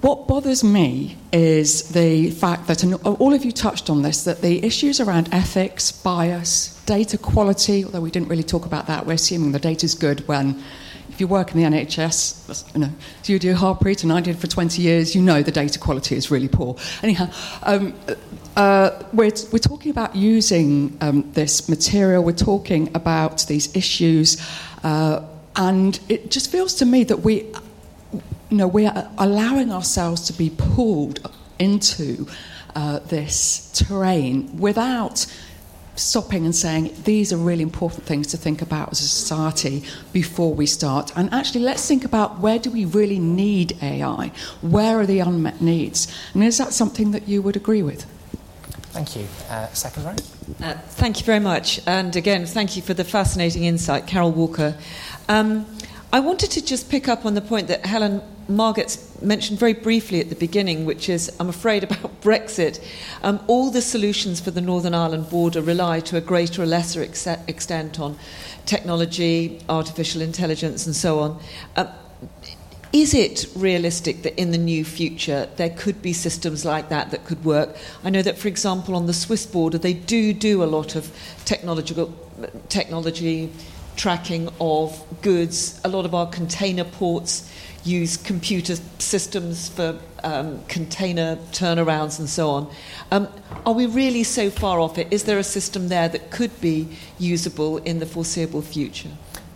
What bothers me is the fact that, and all of you touched on this, that the issues around ethics, bias, data quality, although we didn't really talk about that, we're assuming the data is good when if you work in the NHS, you know, you do Harpreet and I did for 20 years, you know the data quality is really poor. Anyhow, um, uh, we're, we're talking about using um, this material, we're talking about these issues, uh, and it just feels to me that we you know, we are allowing ourselves to be pulled into uh, this terrain without stopping and saying these are really important things to think about as a society before we start. And actually let's think about where do we really need ai where are the unmet needs? And is that something that you would agree with? Thank you. Uh, second row. Uh, thank you very much. And again thank you for the fascinating insight carol walker. Um, I wanted to just pick up on the point that Helen Margetts mentioned very briefly at the beginning, which is, I'm afraid, [LAUGHS] about Brexit. Um, all the solutions for the Northern Ireland border rely to a greater or lesser ex- extent on technology, artificial intelligence, and so on. Uh, is it realistic that in the new future there could be systems like that that could work? I know that, for example, on the Swiss border, they do do a lot of technological technology tracking of goods. A lot of our container ports use computer systems for um, container turnarounds and so on. Um, are we really so far off it? Is there a system there that could be usable in the foreseeable future?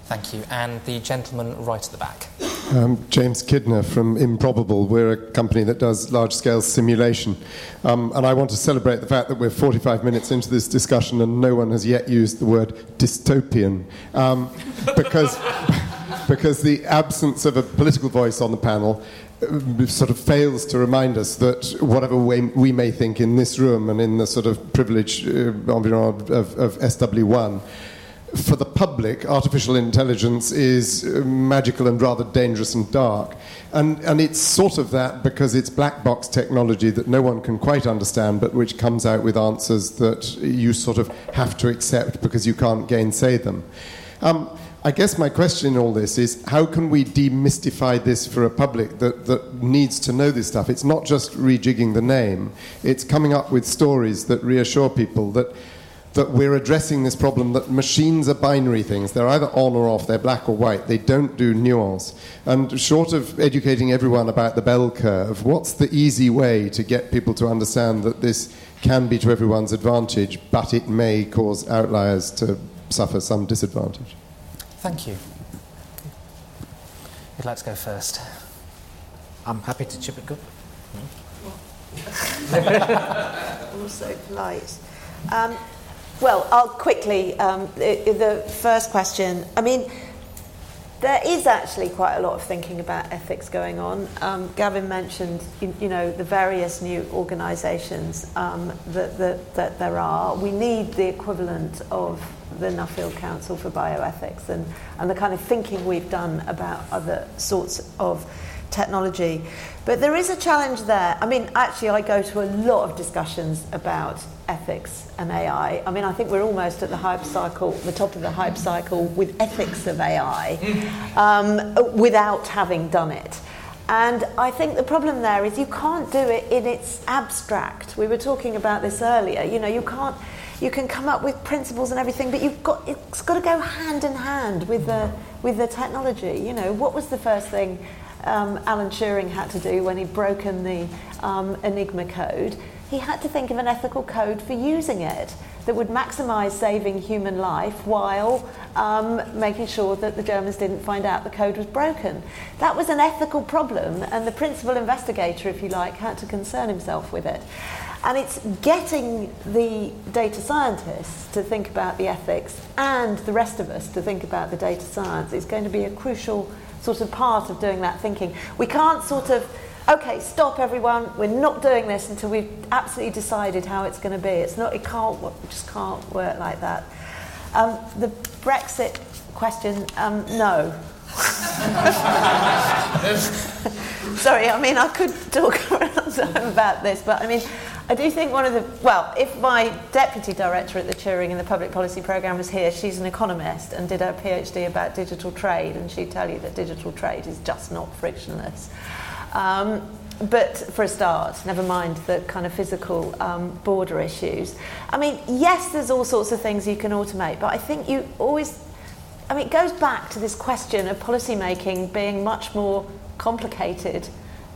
Thank you. And the gentleman right at the back. Um, James Kidner from Improbable. We're a company that does large scale simulation. Um, and I want to celebrate the fact that we're 45 minutes into this discussion and no one has yet used the word dystopian. Um, because, [LAUGHS] because the absence of a political voice on the panel uh, sort of fails to remind us that whatever way we may think in this room and in the sort of privileged uh, environment of, of SW1, for the public, artificial intelligence is uh, magical and rather dangerous and dark. And, and it's sort of that because it's black box technology that no one can quite understand, but which comes out with answers that you sort of have to accept because you can't gainsay them. Um, I guess my question in all this is how can we demystify this for a public that, that needs to know this stuff? It's not just rejigging the name, it's coming up with stories that reassure people that that we're addressing this problem that machines are binary things. They're either on or off, they're black or white. They don't do nuance. And short of educating everyone about the bell curve, what's the easy way to get people to understand that this can be to everyone's advantage, but it may cause outliers to suffer some disadvantage? Thank you. You'd like to go first? I'm happy to chip it up. [LAUGHS] I'm so polite. Um, well, I'll quickly, um, the, the first question. I mean, there is actually quite a lot of thinking about ethics going on. Um, Gavin mentioned, you, you, know, the various new organisations um, that, that, that there are. We need the equivalent of the Nuffield Council for Bioethics and, and the kind of thinking we've done about other sorts of technology. But there is a challenge there. I mean, actually, I go to a lot of discussions about ethics and AI. I mean, I think we're almost at the hype cycle, the top of the hype cycle with ethics of AI, [LAUGHS] um, without having done it. And I think the problem there is you can't do it in its abstract. We were talking about this earlier. You know, you can't. You can come up with principles and everything, but you've got it's got to go hand in hand with the with the technology. You know, what was the first thing um, Alan Turing had to do when he'd broken the um, Enigma code. He had to think of an ethical code for using it that would maximise saving human life while um, making sure that the Germans didn't find out the code was broken. That was an ethical problem, and the principal investigator, if you like, had to concern himself with it. And it's getting the data scientists to think about the ethics and the rest of us to think about the data science is going to be a crucial sort of part of doing that thinking. We can't sort of, okay, stop everyone, we're not doing this until we've absolutely decided how it's going to be. It's not, it can't, it just can't work like that. Um, the Brexit question, um, no. [LAUGHS] Sorry, I mean, I could talk [LAUGHS] about this, but I mean, I do think one of the, well, if my deputy director at the Turing in the public policy programme was here, she's an economist and did her PhD about digital trade, and she'd tell you that digital trade is just not frictionless. Um, but for a start, never mind the kind of physical um, border issues. I mean, yes, there's all sorts of things you can automate, but I think you always, I mean, it goes back to this question of policymaking being much more complicated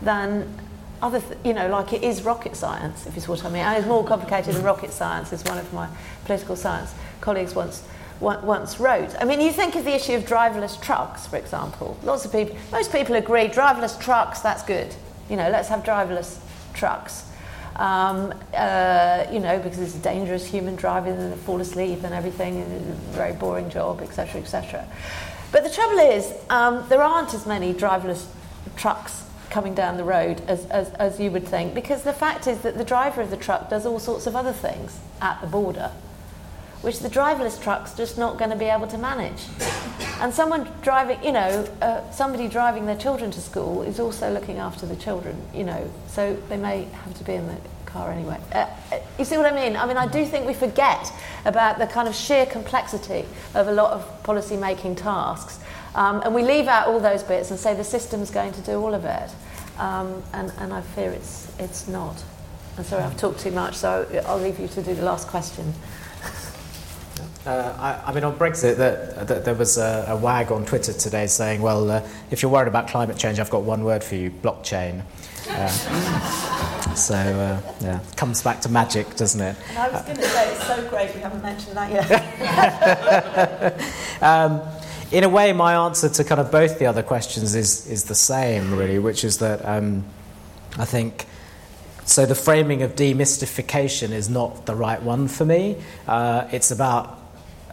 than other, th- you know, like it is rocket science, if you what I mean. And it's more complicated than rocket science, as one of my political science colleagues once once wrote. I mean, you think of the issue of driverless trucks, for example. Lots of people, most people agree, driverless trucks, that's good. You know, let's have driverless trucks. Um, uh, you know, because it's dangerous human driving and fall asleep and everything, and it's a very boring job, etc., etc. But the trouble is, um, there aren't as many driverless trucks coming down the road as, as, as you would think, because the fact is that the driver of the truck does all sorts of other things at the border, which the driverless truck's just not going to be able to manage. And someone driving, you know, uh, somebody driving their children to school is also looking after the children, you know, so they may have to be in the car anyway. Uh, uh you see what I mean? I mean, I do think we forget about the kind of sheer complexity of a lot of policy making tasks um, and we leave out all those bits and say the system's going to do all of it. Um, and, and I fear it's, it's not. I'm sorry, I've talked too much, so I'll leave you to do the last question. [LAUGHS] Uh, I, I, mean, on Brexit, that, that there was a, a, wag on Twitter today saying, well, uh, if you're worried about climate change, I've got one word for you blockchain. Uh, [LAUGHS] so, uh, yeah, comes back to magic, doesn't it? And I was going to say, it's so great we haven't mentioned that yet. [LAUGHS] um, in a way, my answer to kind of both the other questions is, is the same, really, which is that um, I think. So, the framing of demystification is not the right one for me. Uh, it's about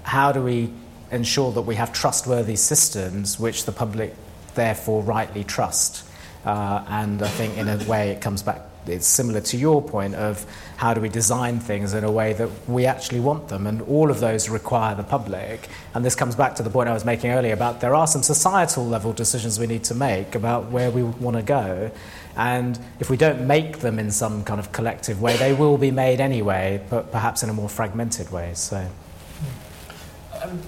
how do we ensure that we have trustworthy systems which the public therefore rightly trust. Uh, and I think, in a way, it comes back it's similar to your point of how do we design things in a way that we actually want them. And all of those require the public. And this comes back to the point I was making earlier about there are some societal level decisions we need to make about where we want to go. And if we don't make them in some kind of collective way, they will be made anyway, but perhaps in a more fragmented way. So. Um,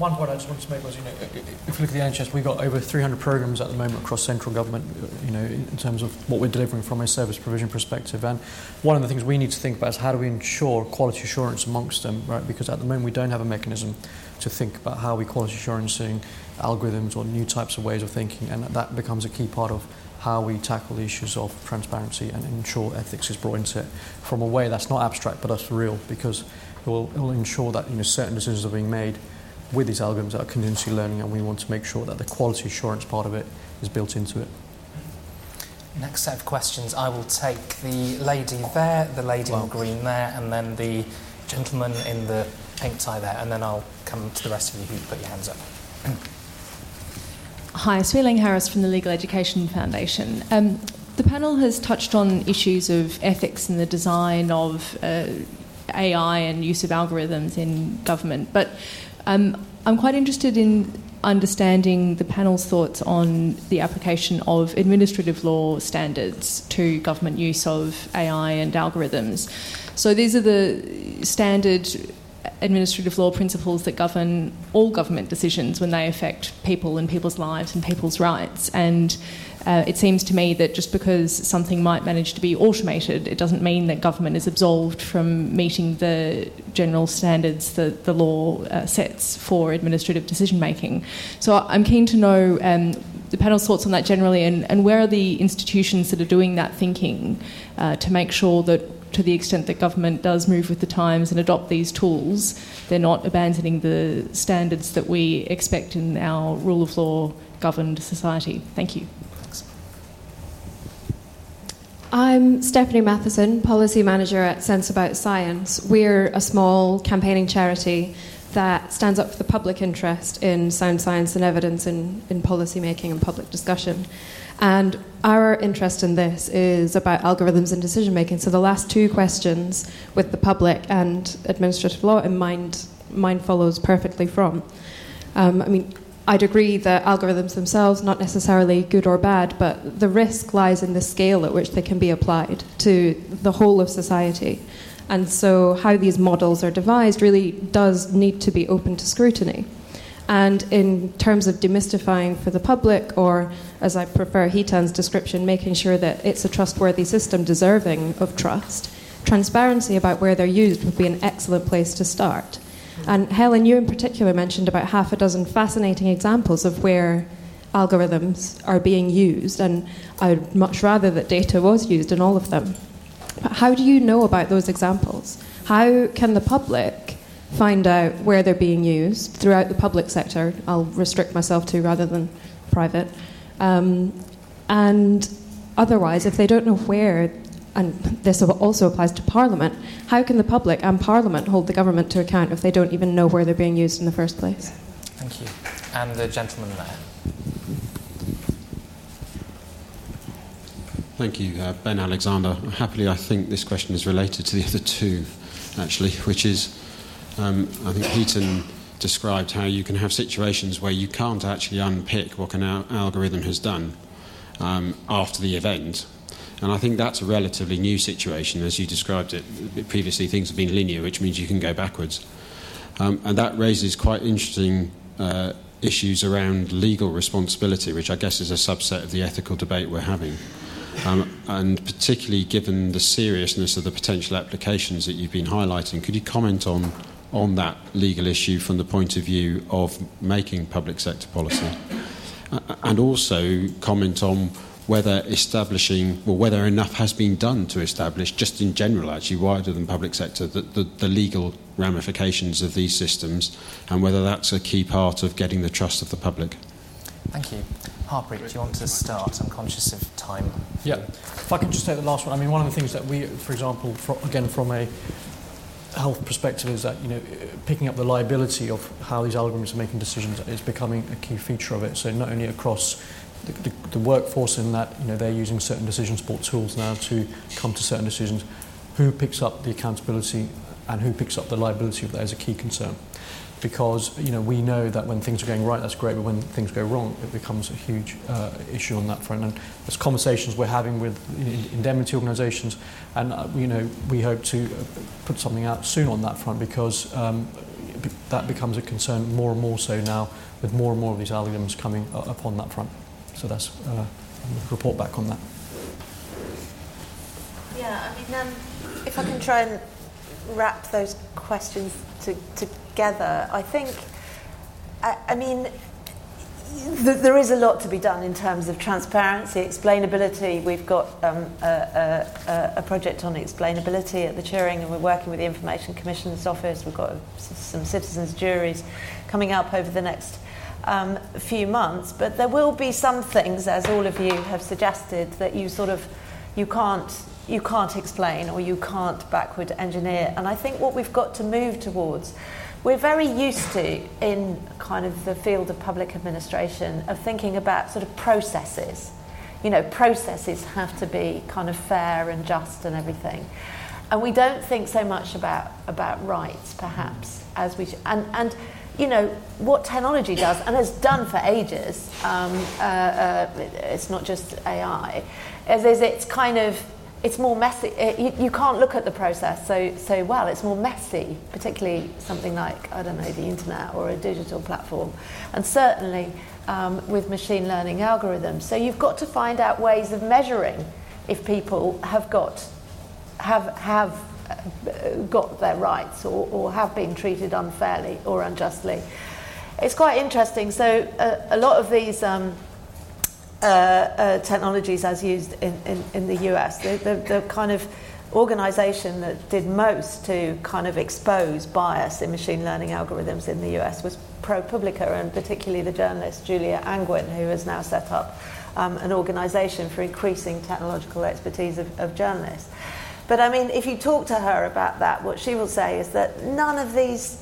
one point I just wanted to make was, you know, if you look at the NHS, we've got over 300 programs at the moment across central government, uh, you know, in terms of what we're delivering from a service provision perspective. And one of the things we need to think about is how do we ensure quality assurance amongst them, right? Because at the moment we don't have a mechanism to think about how we quality assurancing algorithms or new types of ways of thinking, and that becomes a key part of how we tackle the issues of transparency and ensure ethics is brought into it from a way that's not abstract but that's real because it will, it will ensure that you know, certain decisions are being made with these algorithms that are continuously learning, and we want to make sure that the quality assurance part of it is built into it. Next set of questions, I will take the lady there, the lady in green there, and then the gentleman in the pink tie there, and then I'll come to the rest of you who put your hands up. Hi, Swee Leng Harris from the Legal Education Foundation. Um, the panel has touched on issues of ethics in the design of uh, AI and use of algorithms in government, but um, I'm quite interested in understanding the panel's thoughts on the application of administrative law standards to government use of AI and algorithms. So these are the standard administrative law principles that govern all government decisions when they affect people and people's lives and people's rights. And uh, it seems to me that just because something might manage to be automated, it doesn't mean that government is absolved from meeting the general standards that the law uh, sets for administrative decision making. So I'm keen to know um, the panel's thoughts on that generally, and, and, where are the institutions that are doing that thinking uh, to make sure that to the extent that government does move with the times and adopt these tools, they're not abandoning the standards that we expect in our rule of law governed society. Thank you. I'm Stephanie Mathisen, Policy Manager at Sense About Science. We're a small campaigning charity that stands up for the public interest in sound science and evidence in, in policy making and public discussion. And our interest in this is about algorithms and decision making. So the last two questions with the public and administrative law in mind, mine follows perfectly from. Um, I mean, I'd agree that algorithms themselves, not necessarily good or bad, but the risk lies in the scale at which they can be applied to the whole of society. And so, how these models are devised really does need to be open to scrutiny. And in terms of demystifying for the public, or as I prefer Hetan's description, making sure that it's a trustworthy system deserving of trust, transparency about where they're used would be an excellent place to start. And Helen, you in particular mentioned about half a dozen fascinating examples of where algorithms are being used, and I'd much rather that data was used in all of them. But how do you know about those examples? How can the public find out where they're being used throughout the public sector? I'll restrict myself to rather than private. Um, and otherwise, if they don't know where and this also applies to Parliament, how can the public and Parliament hold the government to account if they don't even know where they're being used in the first place? Thank you. And the gentleman there. Thank you, uh, Ben Alexander. Happily, I think this question is related to the other two, actually, which is um, I think Hetan described how you can have situations where you can't actually unpick what an al- algorithm has done um, after the event and I think that's a relatively new situation, as you described it. Previously, things have been linear, which means you can go backwards. Um, and that raises quite interesting uh, issues around legal responsibility, which I guess is a subset of the ethical debate we're having. Um, and particularly given the seriousness of the potential applications that you've been highlighting, could you comment on, on that legal issue from the point of view of making public sector policy? Uh, and also comment on whether establishing, or whether enough has been done to establish, just in general, actually, wider than public sector, the, the, the legal ramifications of these systems, and whether that's a key part of getting the trust of the public. Thank you. Harpreet, do you want to start? I'm conscious of time. Yeah. If I can just take the last one. I mean, one of the things that we, for example, for, again, from a health perspective is that you know picking up the liability of how these algorithms are making decisions is becoming a key feature of it. So not only across the, the, the, workforce in that you know they're using certain decision support tools now to come to certain decisions. Who picks up the accountability and who picks up the liability of that is a key concern. Because you know we know that when things are going right, that's great, but when things go wrong, it becomes a huge uh, issue on that front. And there's conversations we're having with indemnity organisations, and uh, you know we hope to uh, put something out soon on that front because um, that becomes a concern more and more so now with more and more of these algorithms coming uh, upon that front. So that's uh, report back on that. Yeah, I mean, um, if I can try and wrap those questions to, together, I think, I, I mean, th- there is a lot to be done in terms of transparency, explainability. We've got um, a, a, a, project on explainability at the Turing, and we're working with the Information Commissioner's Office. We've got some citizens' juries coming up over the next um, few months. But there will be some things, as all of you have suggested, that you sort of you can't you can't explain or you can't backward engineer. And I think what we've got to move towards, we're very used to in kind of the field of public administration of thinking about sort of processes. You know, processes have to be kind of fair and just and everything. And we don't think so much about, about rights, perhaps, as we should. And, and you know, what technology does, and has done for ages, um, uh, uh, it's not just AI, is, is it's kind of it's more messy. It, you, you, can't look at the process so, so well. It's more messy, particularly something like, I don't know, the internet or a digital platform. And certainly um, with machine learning algorithms. So you've got to find out ways of measuring if people have got, have, have uh, got their rights or, or have been treated unfairly or unjustly. It's quite interesting. So uh, a lot of these... Um, uh, uh, technologies as used in, in, in the US. The, the, the, kind of organization that did most to kind of expose bias in machine learning algorithms in the US was ProPublica, and particularly the journalist Julia Angwin, who has now set up um, an organization for increasing technological expertise of, of journalists. But I mean, if you talk to her about that, what she will say is that none of these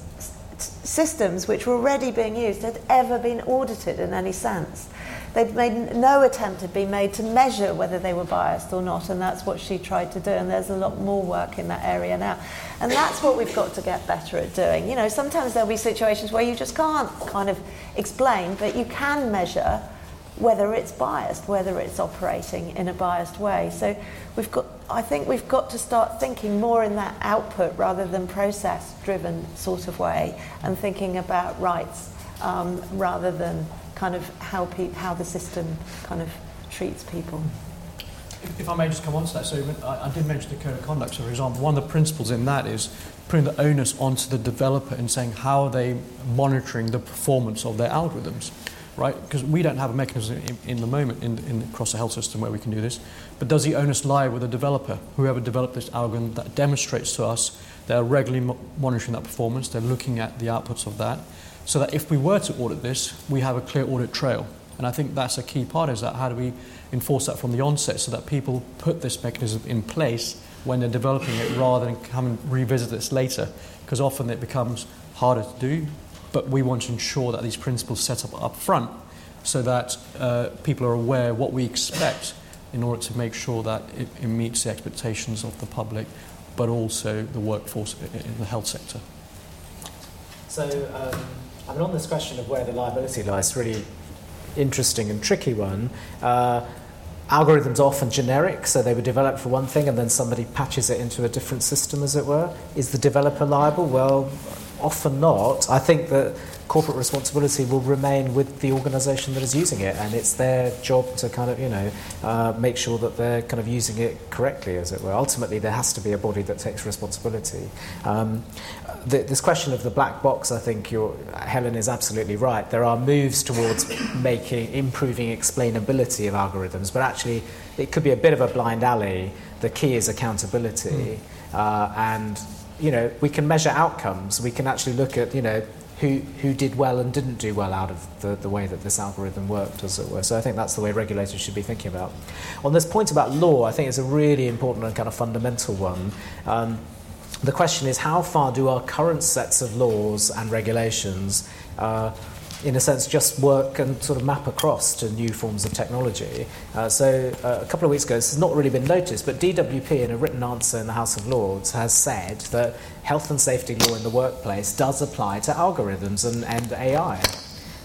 systems which were already being used had ever been audited in any sense. They'd made no attempt had been made to measure whether they were biased or not, and that's what she tried to do. And there's a lot more work in that area now. And that's what we've got to get better at doing. You know, sometimes there'll be situations where you just can't kind of explain, but you can measure whether it's biased, whether it's operating in a biased way. So we've got, I think we've got to start thinking more in that output rather than process driven sort of way and thinking about rights um, rather than kind of how, pe- how the system kind of treats people. If, if I may just come on to that, so I, I did mention the code of conduct. For example, one of the principles in that is putting the onus onto the developer and saying how are they monitoring the performance of their algorithms, right? Because we don't have a mechanism in, in the moment in, in, across the health system where we can do this. But does the onus lie with the developer, whoever developed this algorithm that demonstrates to us they're regularly mo- monitoring that performance, they're looking at the outputs of that, so that if we were to audit this, we have a clear audit trail. And I think that's a key part is that how do we enforce that from the onset so that people put this mechanism in place when they're developing it rather than come and revisit this later because often it becomes harder to do but we want to ensure that these principles set up up front so that uh, people are aware what we expect in order to make sure that it, it meets the expectations of the public but also the workforce in the health sector. So um I mean, on this question of where the liability lies, really interesting and tricky one. Uh, algorithms are often generic, so they were developed for one thing and then somebody patches it into a different system, as it were. Is the developer liable? Well, often not. I think that corporate responsibility will remain with the organisation that is using it, and it's their job to kind of, you know, uh, make sure that they're kind of using it correctly, as it were. Ultimately, there has to be a body that takes responsibility. Um, the, this question of the black box, I think Helen is absolutely right. There are moves towards [COUGHS] making, improving explainability of algorithms, but actually, it could be a bit of a blind alley. The key is accountability, mm. uh, and you know, we can measure outcomes. We can actually look at, you know, who, who did well and didn't do well out of the, the way that this algorithm worked, as it were. So I think that's the way regulators should be thinking about. On this point about law, I think it's a really important and kind of fundamental one. Um, the question is how far do our current sets of laws and regulations uh, in a sense, just work and sort of map across to new forms of technology. Uh, so, uh, a couple of weeks ago, this has not really been noticed, but DWP, in a written answer in the House of Lords, has said that health and safety law in the workplace does apply to algorithms and, and AI.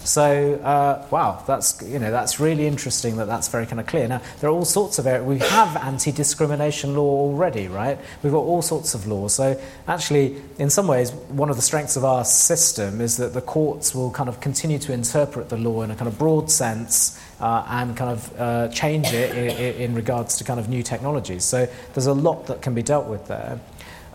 So, uh, wow, that's you know that's really interesting that that's very kind of clear. Now, there are all sorts of areas. We have anti-discrimination law already, right? We've got all sorts of laws. So, actually, in some ways, one of the strengths of our system is that the courts will kind of continue to interpret the law in a kind of broad sense uh, and kind of uh, change it in, in regards to kind of new technologies. So, there's a lot that can be dealt with there.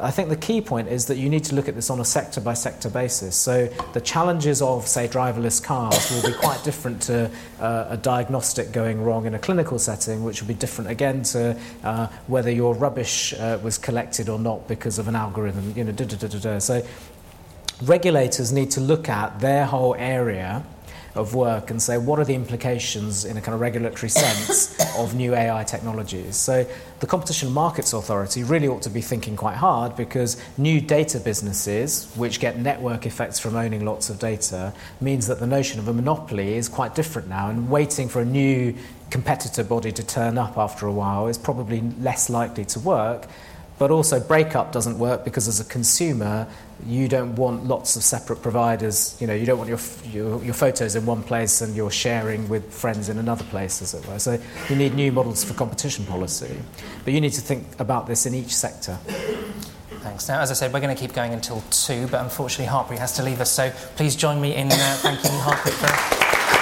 I think the key point is that you need to look at this on a sector by sector basis. So the challenges of, say, driverless cars will be quite different to uh, a diagnostic going wrong in a clinical setting, which will be different again to uh, whether your rubbish uh, was collected or not because of an algorithm. You know, da, da, da, da. So regulators need to look at their whole area of work and say what are the implications in a kind of regulatory sense [COUGHS] of new AI technologies. So the Competition Markets Authority really ought to be thinking quite hard because new data businesses, which get network effects from owning lots of data, means that the notion of a monopoly is quite different now and waiting for a new competitor body to turn up after a while is probably less likely to work. But also, breakup doesn't work because as a consumer, you don't want lots of separate providers. You know, you don't want your, your, your, photos in one place and you're sharing with friends in another place, as it were. So you need new models for competition policy. But you need to think about this in each sector. Thanks. Now, as I said, we're going to keep going until two, but unfortunately, Harpreet has to leave us. So please join me in uh, thanking Harpreet for.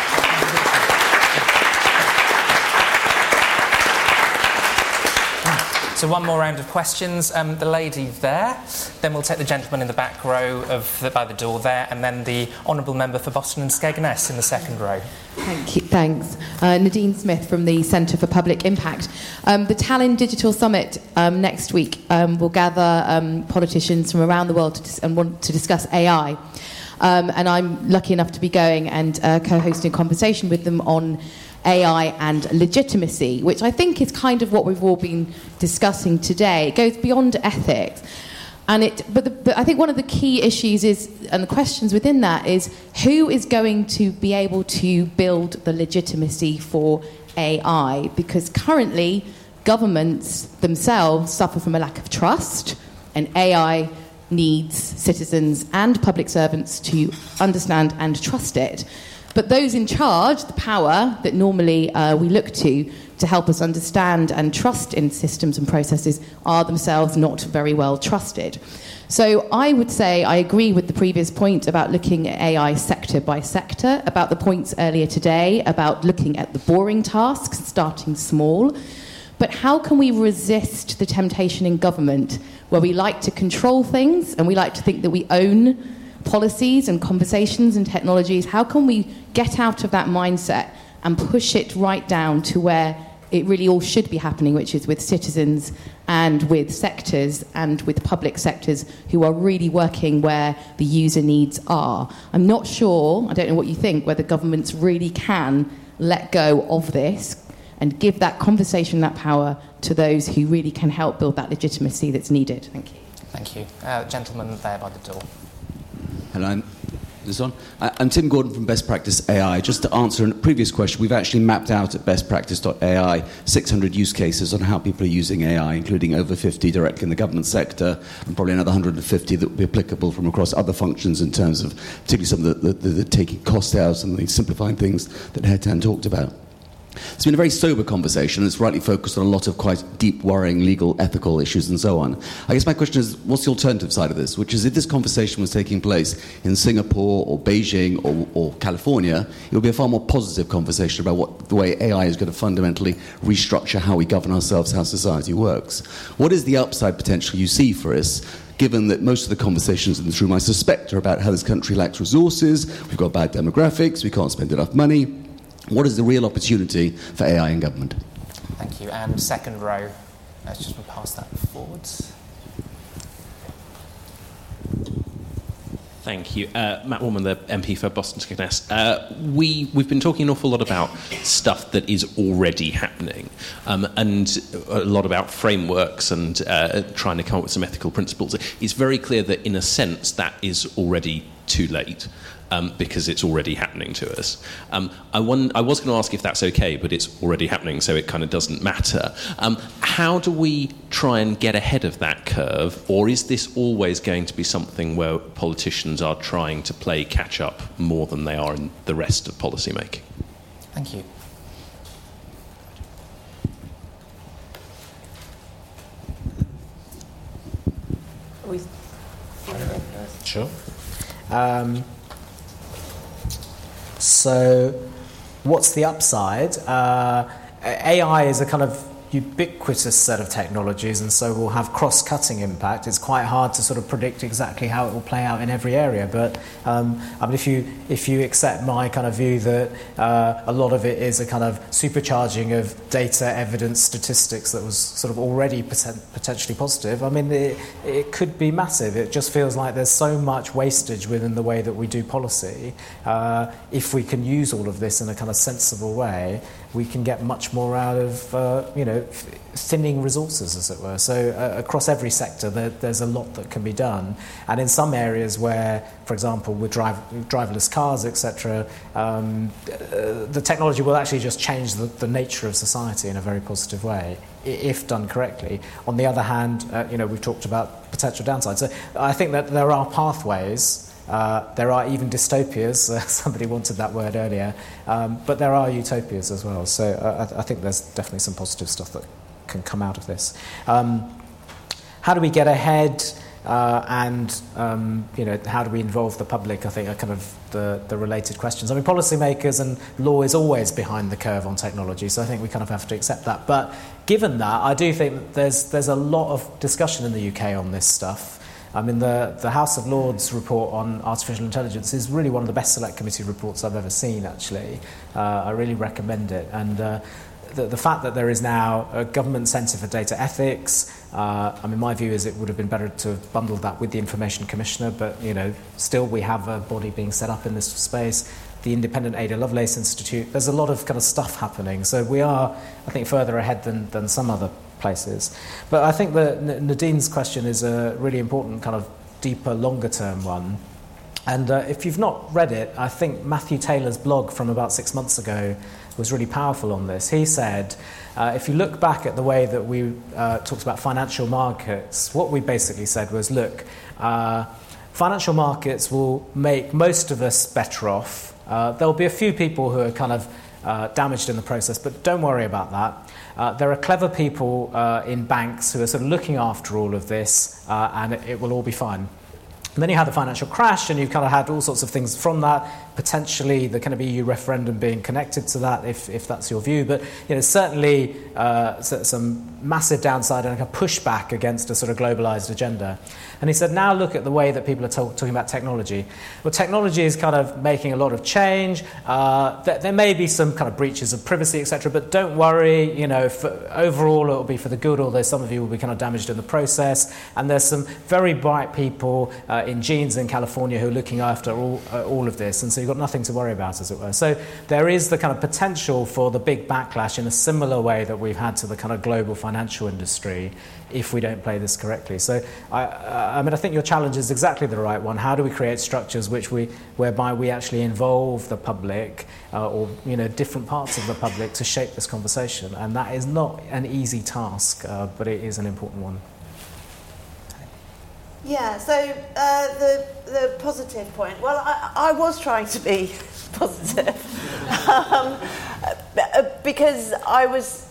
So one more round of questions. Um, the lady there, then we'll take the gentleman in the back row of the, by the door there, and then the honourable member for Boston and Skegness in the second row. Thank you. Thanks. Uh, Nadine Smith from the Centre for Public Impact. Um, the Tallinn Digital Summit um, next week um, will gather um, politicians from around the world to dis- and want to discuss AI. Um, and I'm lucky enough to be going and uh, co-hosting a conversation with them on AI and legitimacy, which I think is kind of what we've all been discussing today. It goes beyond ethics. And it, but, the, but I think one of the key issues is, and the questions within that is, who is going to be able to build the legitimacy for AI? Because currently, governments themselves suffer from a lack of trust, and AI needs citizens and public servants to understand and trust it. But those in charge, the power that normally uh, we look to to help us understand and trust in systems and processes, are themselves not very well trusted. So I would say I agree with the previous point about looking at AI sector by sector, about the points earlier today about looking at the boring tasks, starting small. But how can we resist the temptation in government where we like to control things and we like to think that we own policies and conversations and technologies, how can we get out of that mindset and push it right down to where it really all should be happening, which is with citizens and with sectors and with public sectors who are really working where the user needs are. I'm not sure, I don't know what you think, whether governments really can let go of this and give that conversation, that power to those who really can help build that legitimacy that's needed. Thank you. Thank you. Uh, gentleman there by the door. Hello. I'm, this on? Uh, I'm Tim Gordon from Best Practice AI. Just to answer a previous question, we've actually mapped out at bestpractice.ai 600 use cases on how people are using AI, including over 50 directly in the government sector and probably another 150 that would be applicable from across other functions in terms of particularly some of the, the, the, the taking cost out and the simplifying things that Hetan talked about. It's been a very sober conversation. It's rightly focused on a lot of quite deep, worrying legal, ethical issues and so on. I guess my question is what's the alternative side of this? Which is if this conversation was taking place in Singapore or Beijing or, or California, it would be a far more positive conversation about what the way AI is going to fundamentally restructure how we govern ourselves, how society works. What is the upside potential you see for us? given that most of the conversations in this room, I suspect, are about how this country lacks resources, we've got bad demographics, we can't spend enough money, what is the real opportunity for AI in government? Thank you. And second row, let's just pass that forwards. Thank you. Uh, Matt Warman, the MP for Boston Skegness. Uh, we, we've been talking an awful lot about stuff that is already happening um, and a lot about frameworks and uh, trying to come up with some ethical principles. It's very clear that, in a sense, that is already too late um, because it's already happening to us. Um, I, won- I, was going to ask if that's okay, but it's already happening, so it kind of doesn't matter. Um, how do we try and get ahead of that curve, or is this always going to be something where politicians are trying to play catch up more than they are in the rest of policymaking? Thank you. Sure. Um, so, what's the upside? Uh, AI is a kind of ubiquitous set of technologies, and so will have cross-cutting impact. It's quite hard to sort of predict exactly how it will play out in every area. But um, I mean, if you if you accept my kind of view that uh, a lot of it is a kind of supercharging of data, evidence, statistics that was sort of already poten- potentially positive, I mean, it, it could be massive. It just feels like there's so much wastage within the way that we do policy. Uh, if we can use all of this in a kind of sensible way, we can get much more out of, uh, you know, thinning resources, as it were. So uh, across every sector, there, there's a lot that can be done. And in some areas where, for example, with drive, driverless cars, etc., um, uh, the technology will actually just change the, the nature of society in a very positive way, if done correctly. On the other hand, uh, you know, we've talked about potential downsides. So I think that there are pathways uh, there are even dystopias. [LAUGHS] Somebody wanted that word earlier. Um, but there are utopias as well. So uh, I, I, think there's definitely some positive stuff that can come out of this. Um, how do we get ahead? Uh, and um, you know, how do we involve the public? I think are kind of the, the related questions. I mean, policymakers and law is always behind the curve on technology, so I think we kind of have to accept that. But given that, I do think there's there's a lot of discussion in the UK on this stuff. I mean, the, the House of Lords report on artificial intelligence is really one of the best select committee reports I've ever seen, actually. Uh, I really recommend it. And uh, the, the fact that there is now a government centre for data ethics, uh, I mean, my view is it would have been better to have bundled that with the Information Commissioner, but, you know, still we have a body being set up in this space the independent Ada Lovelace Institute. There's a lot of kind of stuff happening. So we are, I think, further ahead than, than some other places. But I think that Nadine's question is a really important kind of deeper, longer term one. And uh, if you've not read it, I think Matthew Taylor's blog from about six months ago was really powerful on this. He said, uh, if you look back at the way that we uh, talked about financial markets, what we basically said was, look, uh, financial markets will make most of us better off. Uh, there'll be a few people who are kind of uh, damaged in the process, but don't worry about that. Uh, there are clever people uh, in banks who are sort of looking after all of this, uh, and it, it will all be fine. And then you had the financial crash, and you've kind of had all sorts of things from that. Potentially, the kind of EU referendum being connected to that, if, if that's your view. But you know, certainly uh, some massive downside and a pushback against a sort of globalized agenda. And he said, now look at the way that people are talk, talking about technology. Well, technology is kind of making a lot of change. Uh, there, there, may be some kind of breaches of privacy, etc. But don't worry, you know, for, overall it will be for the good, although some of you will be kind of damaged in the process. And there's some very bright people uh, in jeans in California who are looking after all, uh, all of this. And so you've got nothing to worry about, as it were. So there is the kind of potential for the big backlash in a similar way that we've had to the kind of global financial industry if we don't play this correctly. So, I, I mean, I think your challenge is exactly the right one. How do we create structures which we, whereby we actually involve the public uh, or you know different parts of the public to shape this conversation? And that is not an easy task, uh, but it is an important one. Yeah, so uh, the, the positive point. Well, I, I was trying to be [LAUGHS] positive um, uh, because I was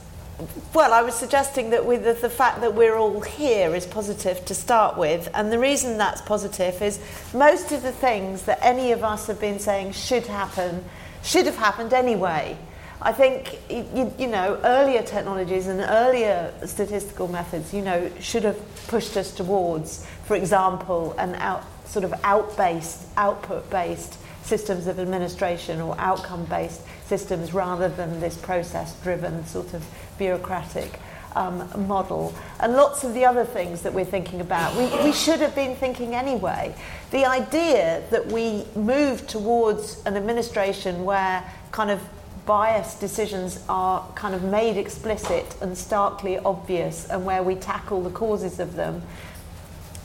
well, I was suggesting that with the, the, fact that we're all here is positive to start with, and the reason that's positive is most of the things that any of us have been saying should happen should have happened anyway. I think you, you know earlier technologies and earlier statistical methods, you know, should have pushed us towards, for example, an out sort of out-based, output-based systems of administration or outcome-based systems rather than this process-driven sort of bureaucratic um, model, and lots of the other things that we're thinking about. We, we should have been thinking anyway. The idea that we move towards an administration where kind of biased decisions are kind of made explicit and starkly obvious, and where we tackle the causes of them,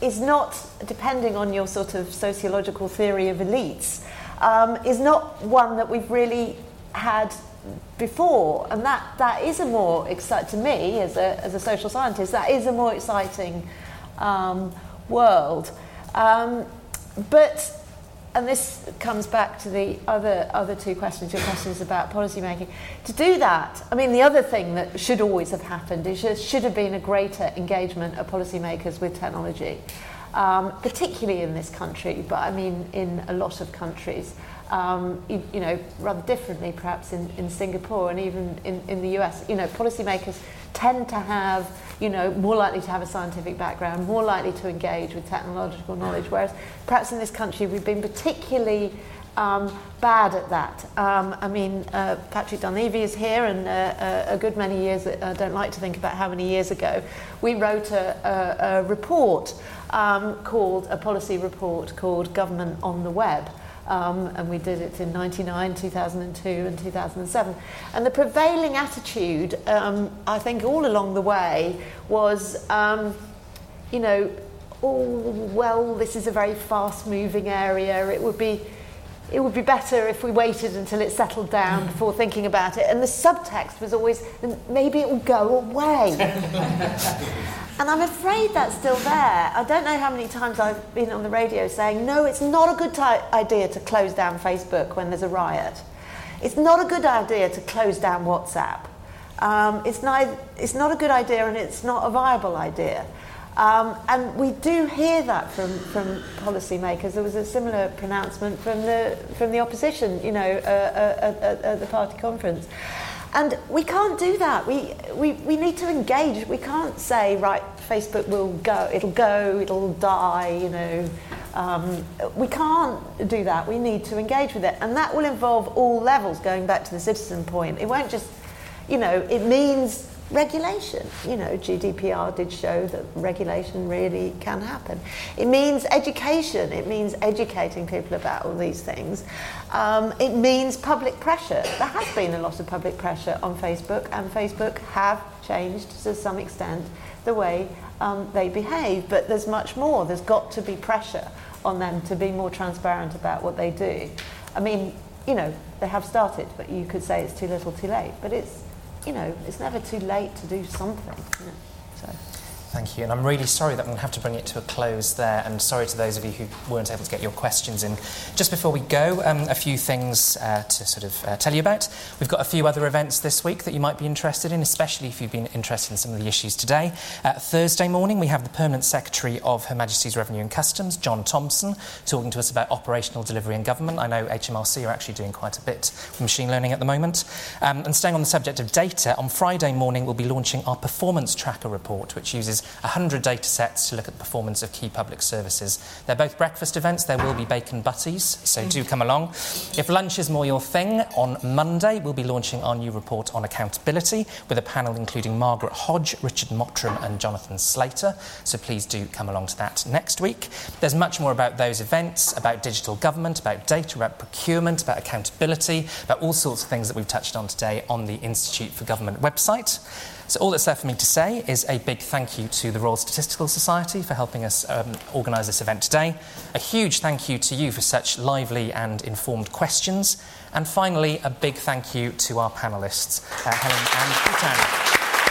is not, depending on your sort of sociological theory of elites, um, is not one that we've really had before, and that, that is a more exciting, to me as a, as a social scientist, that is a more exciting um, world. Um, but, and this comes back to the other, other two questions, your questions about policymaking. To do that, I mean, the other thing that should always have happened is there should have been a greater engagement of policymakers with technology, um, particularly in this country, but I mean in a lot of countries um, you, you, know, rather differently perhaps in, in Singapore and even in, in the US. You know, policymakers tend to have, you know, more likely to have a scientific background, more likely to engage with technological knowledge, whereas perhaps in this country we've been particularly um, bad at that. Um, I mean, uh, Patrick Dunleavy is here, and uh, a, a good many years, I don't like to think about how many years ago, we wrote a, a, a report um, called, a policy report called Government on the Web. Um, and we did it in 99, 2002, and 2007. And the prevailing attitude, um, I think, all along the way was, um, you know, oh, well, this is a very fast moving area. It would be it would be better if we waited until it settled down before thinking about it. And the subtext was always, maybe it will go away. [LAUGHS] and I'm afraid that's still there. I don't know how many times I've been on the radio saying, no, it's not a good t- idea to close down Facebook when there's a riot. It's not a good idea to close down WhatsApp. Um, it's, not, it's not a good idea and it's not a viable idea. Um, and we do hear that from, from policymakers. There was a similar pronouncement from the, from the opposition, you know, uh, uh, at, at the party conference. And we can't do that. We, we, we need to engage. We can't say, right, Facebook will go, it'll go, it'll die, you know. Um, we can't do that. We need to engage with it. And that will involve all levels, going back to the citizen point. It won't just, you know, it means regulation. You know, GDPR did show that regulation really can happen. It means education. It means educating people about all these things. Um, it means public pressure. There has been a lot of public pressure on Facebook, and Facebook have changed to some extent the way um, they behave. But there's much more. There's got to be pressure on them to be more transparent about what they do. I mean, you know, they have started, but you could say it's too little, too late. But it's you know, it's never too late to do something. Thank you. And I'm really sorry that I'm going to have to bring it to a close there. And sorry to those of you who weren't able to get your questions in. Just before we go, um, a few things uh, to sort of uh, tell you about. We've got a few other events this week that you might be interested in, especially if you've been interested in some of the issues today. Uh, Thursday morning, we have the Permanent Secretary of Her Majesty's Revenue and Customs, Jon Thompson, talking to us about operational delivery in government. I know HMRC are actually doing quite a bit with machine learning at the moment. Um, and staying on the subject of data, on Friday morning, we'll be launching our Performance Tracker report, which uses 100 data sets to look at the performance of key public services. They're both breakfast events. There will be bacon butties, so do come along. If lunch is more your thing, on Monday we'll be launching our new report on accountability with a panel including Margaret Hodge, Richard Mottram, and Jonathan Slater. So please do come along to that next week. There's much more about those events, about digital government, about data, about procurement, about accountability, about all sorts of things that we've touched on today on the Institute for Government website. So, all that's left for me to say is a big thank you to the Royal Statistical Society for helping us um, organise this event today. A huge thank you to you for such lively and informed questions. And finally, a big thank you to our panellists, uh, Helen and Bhutan.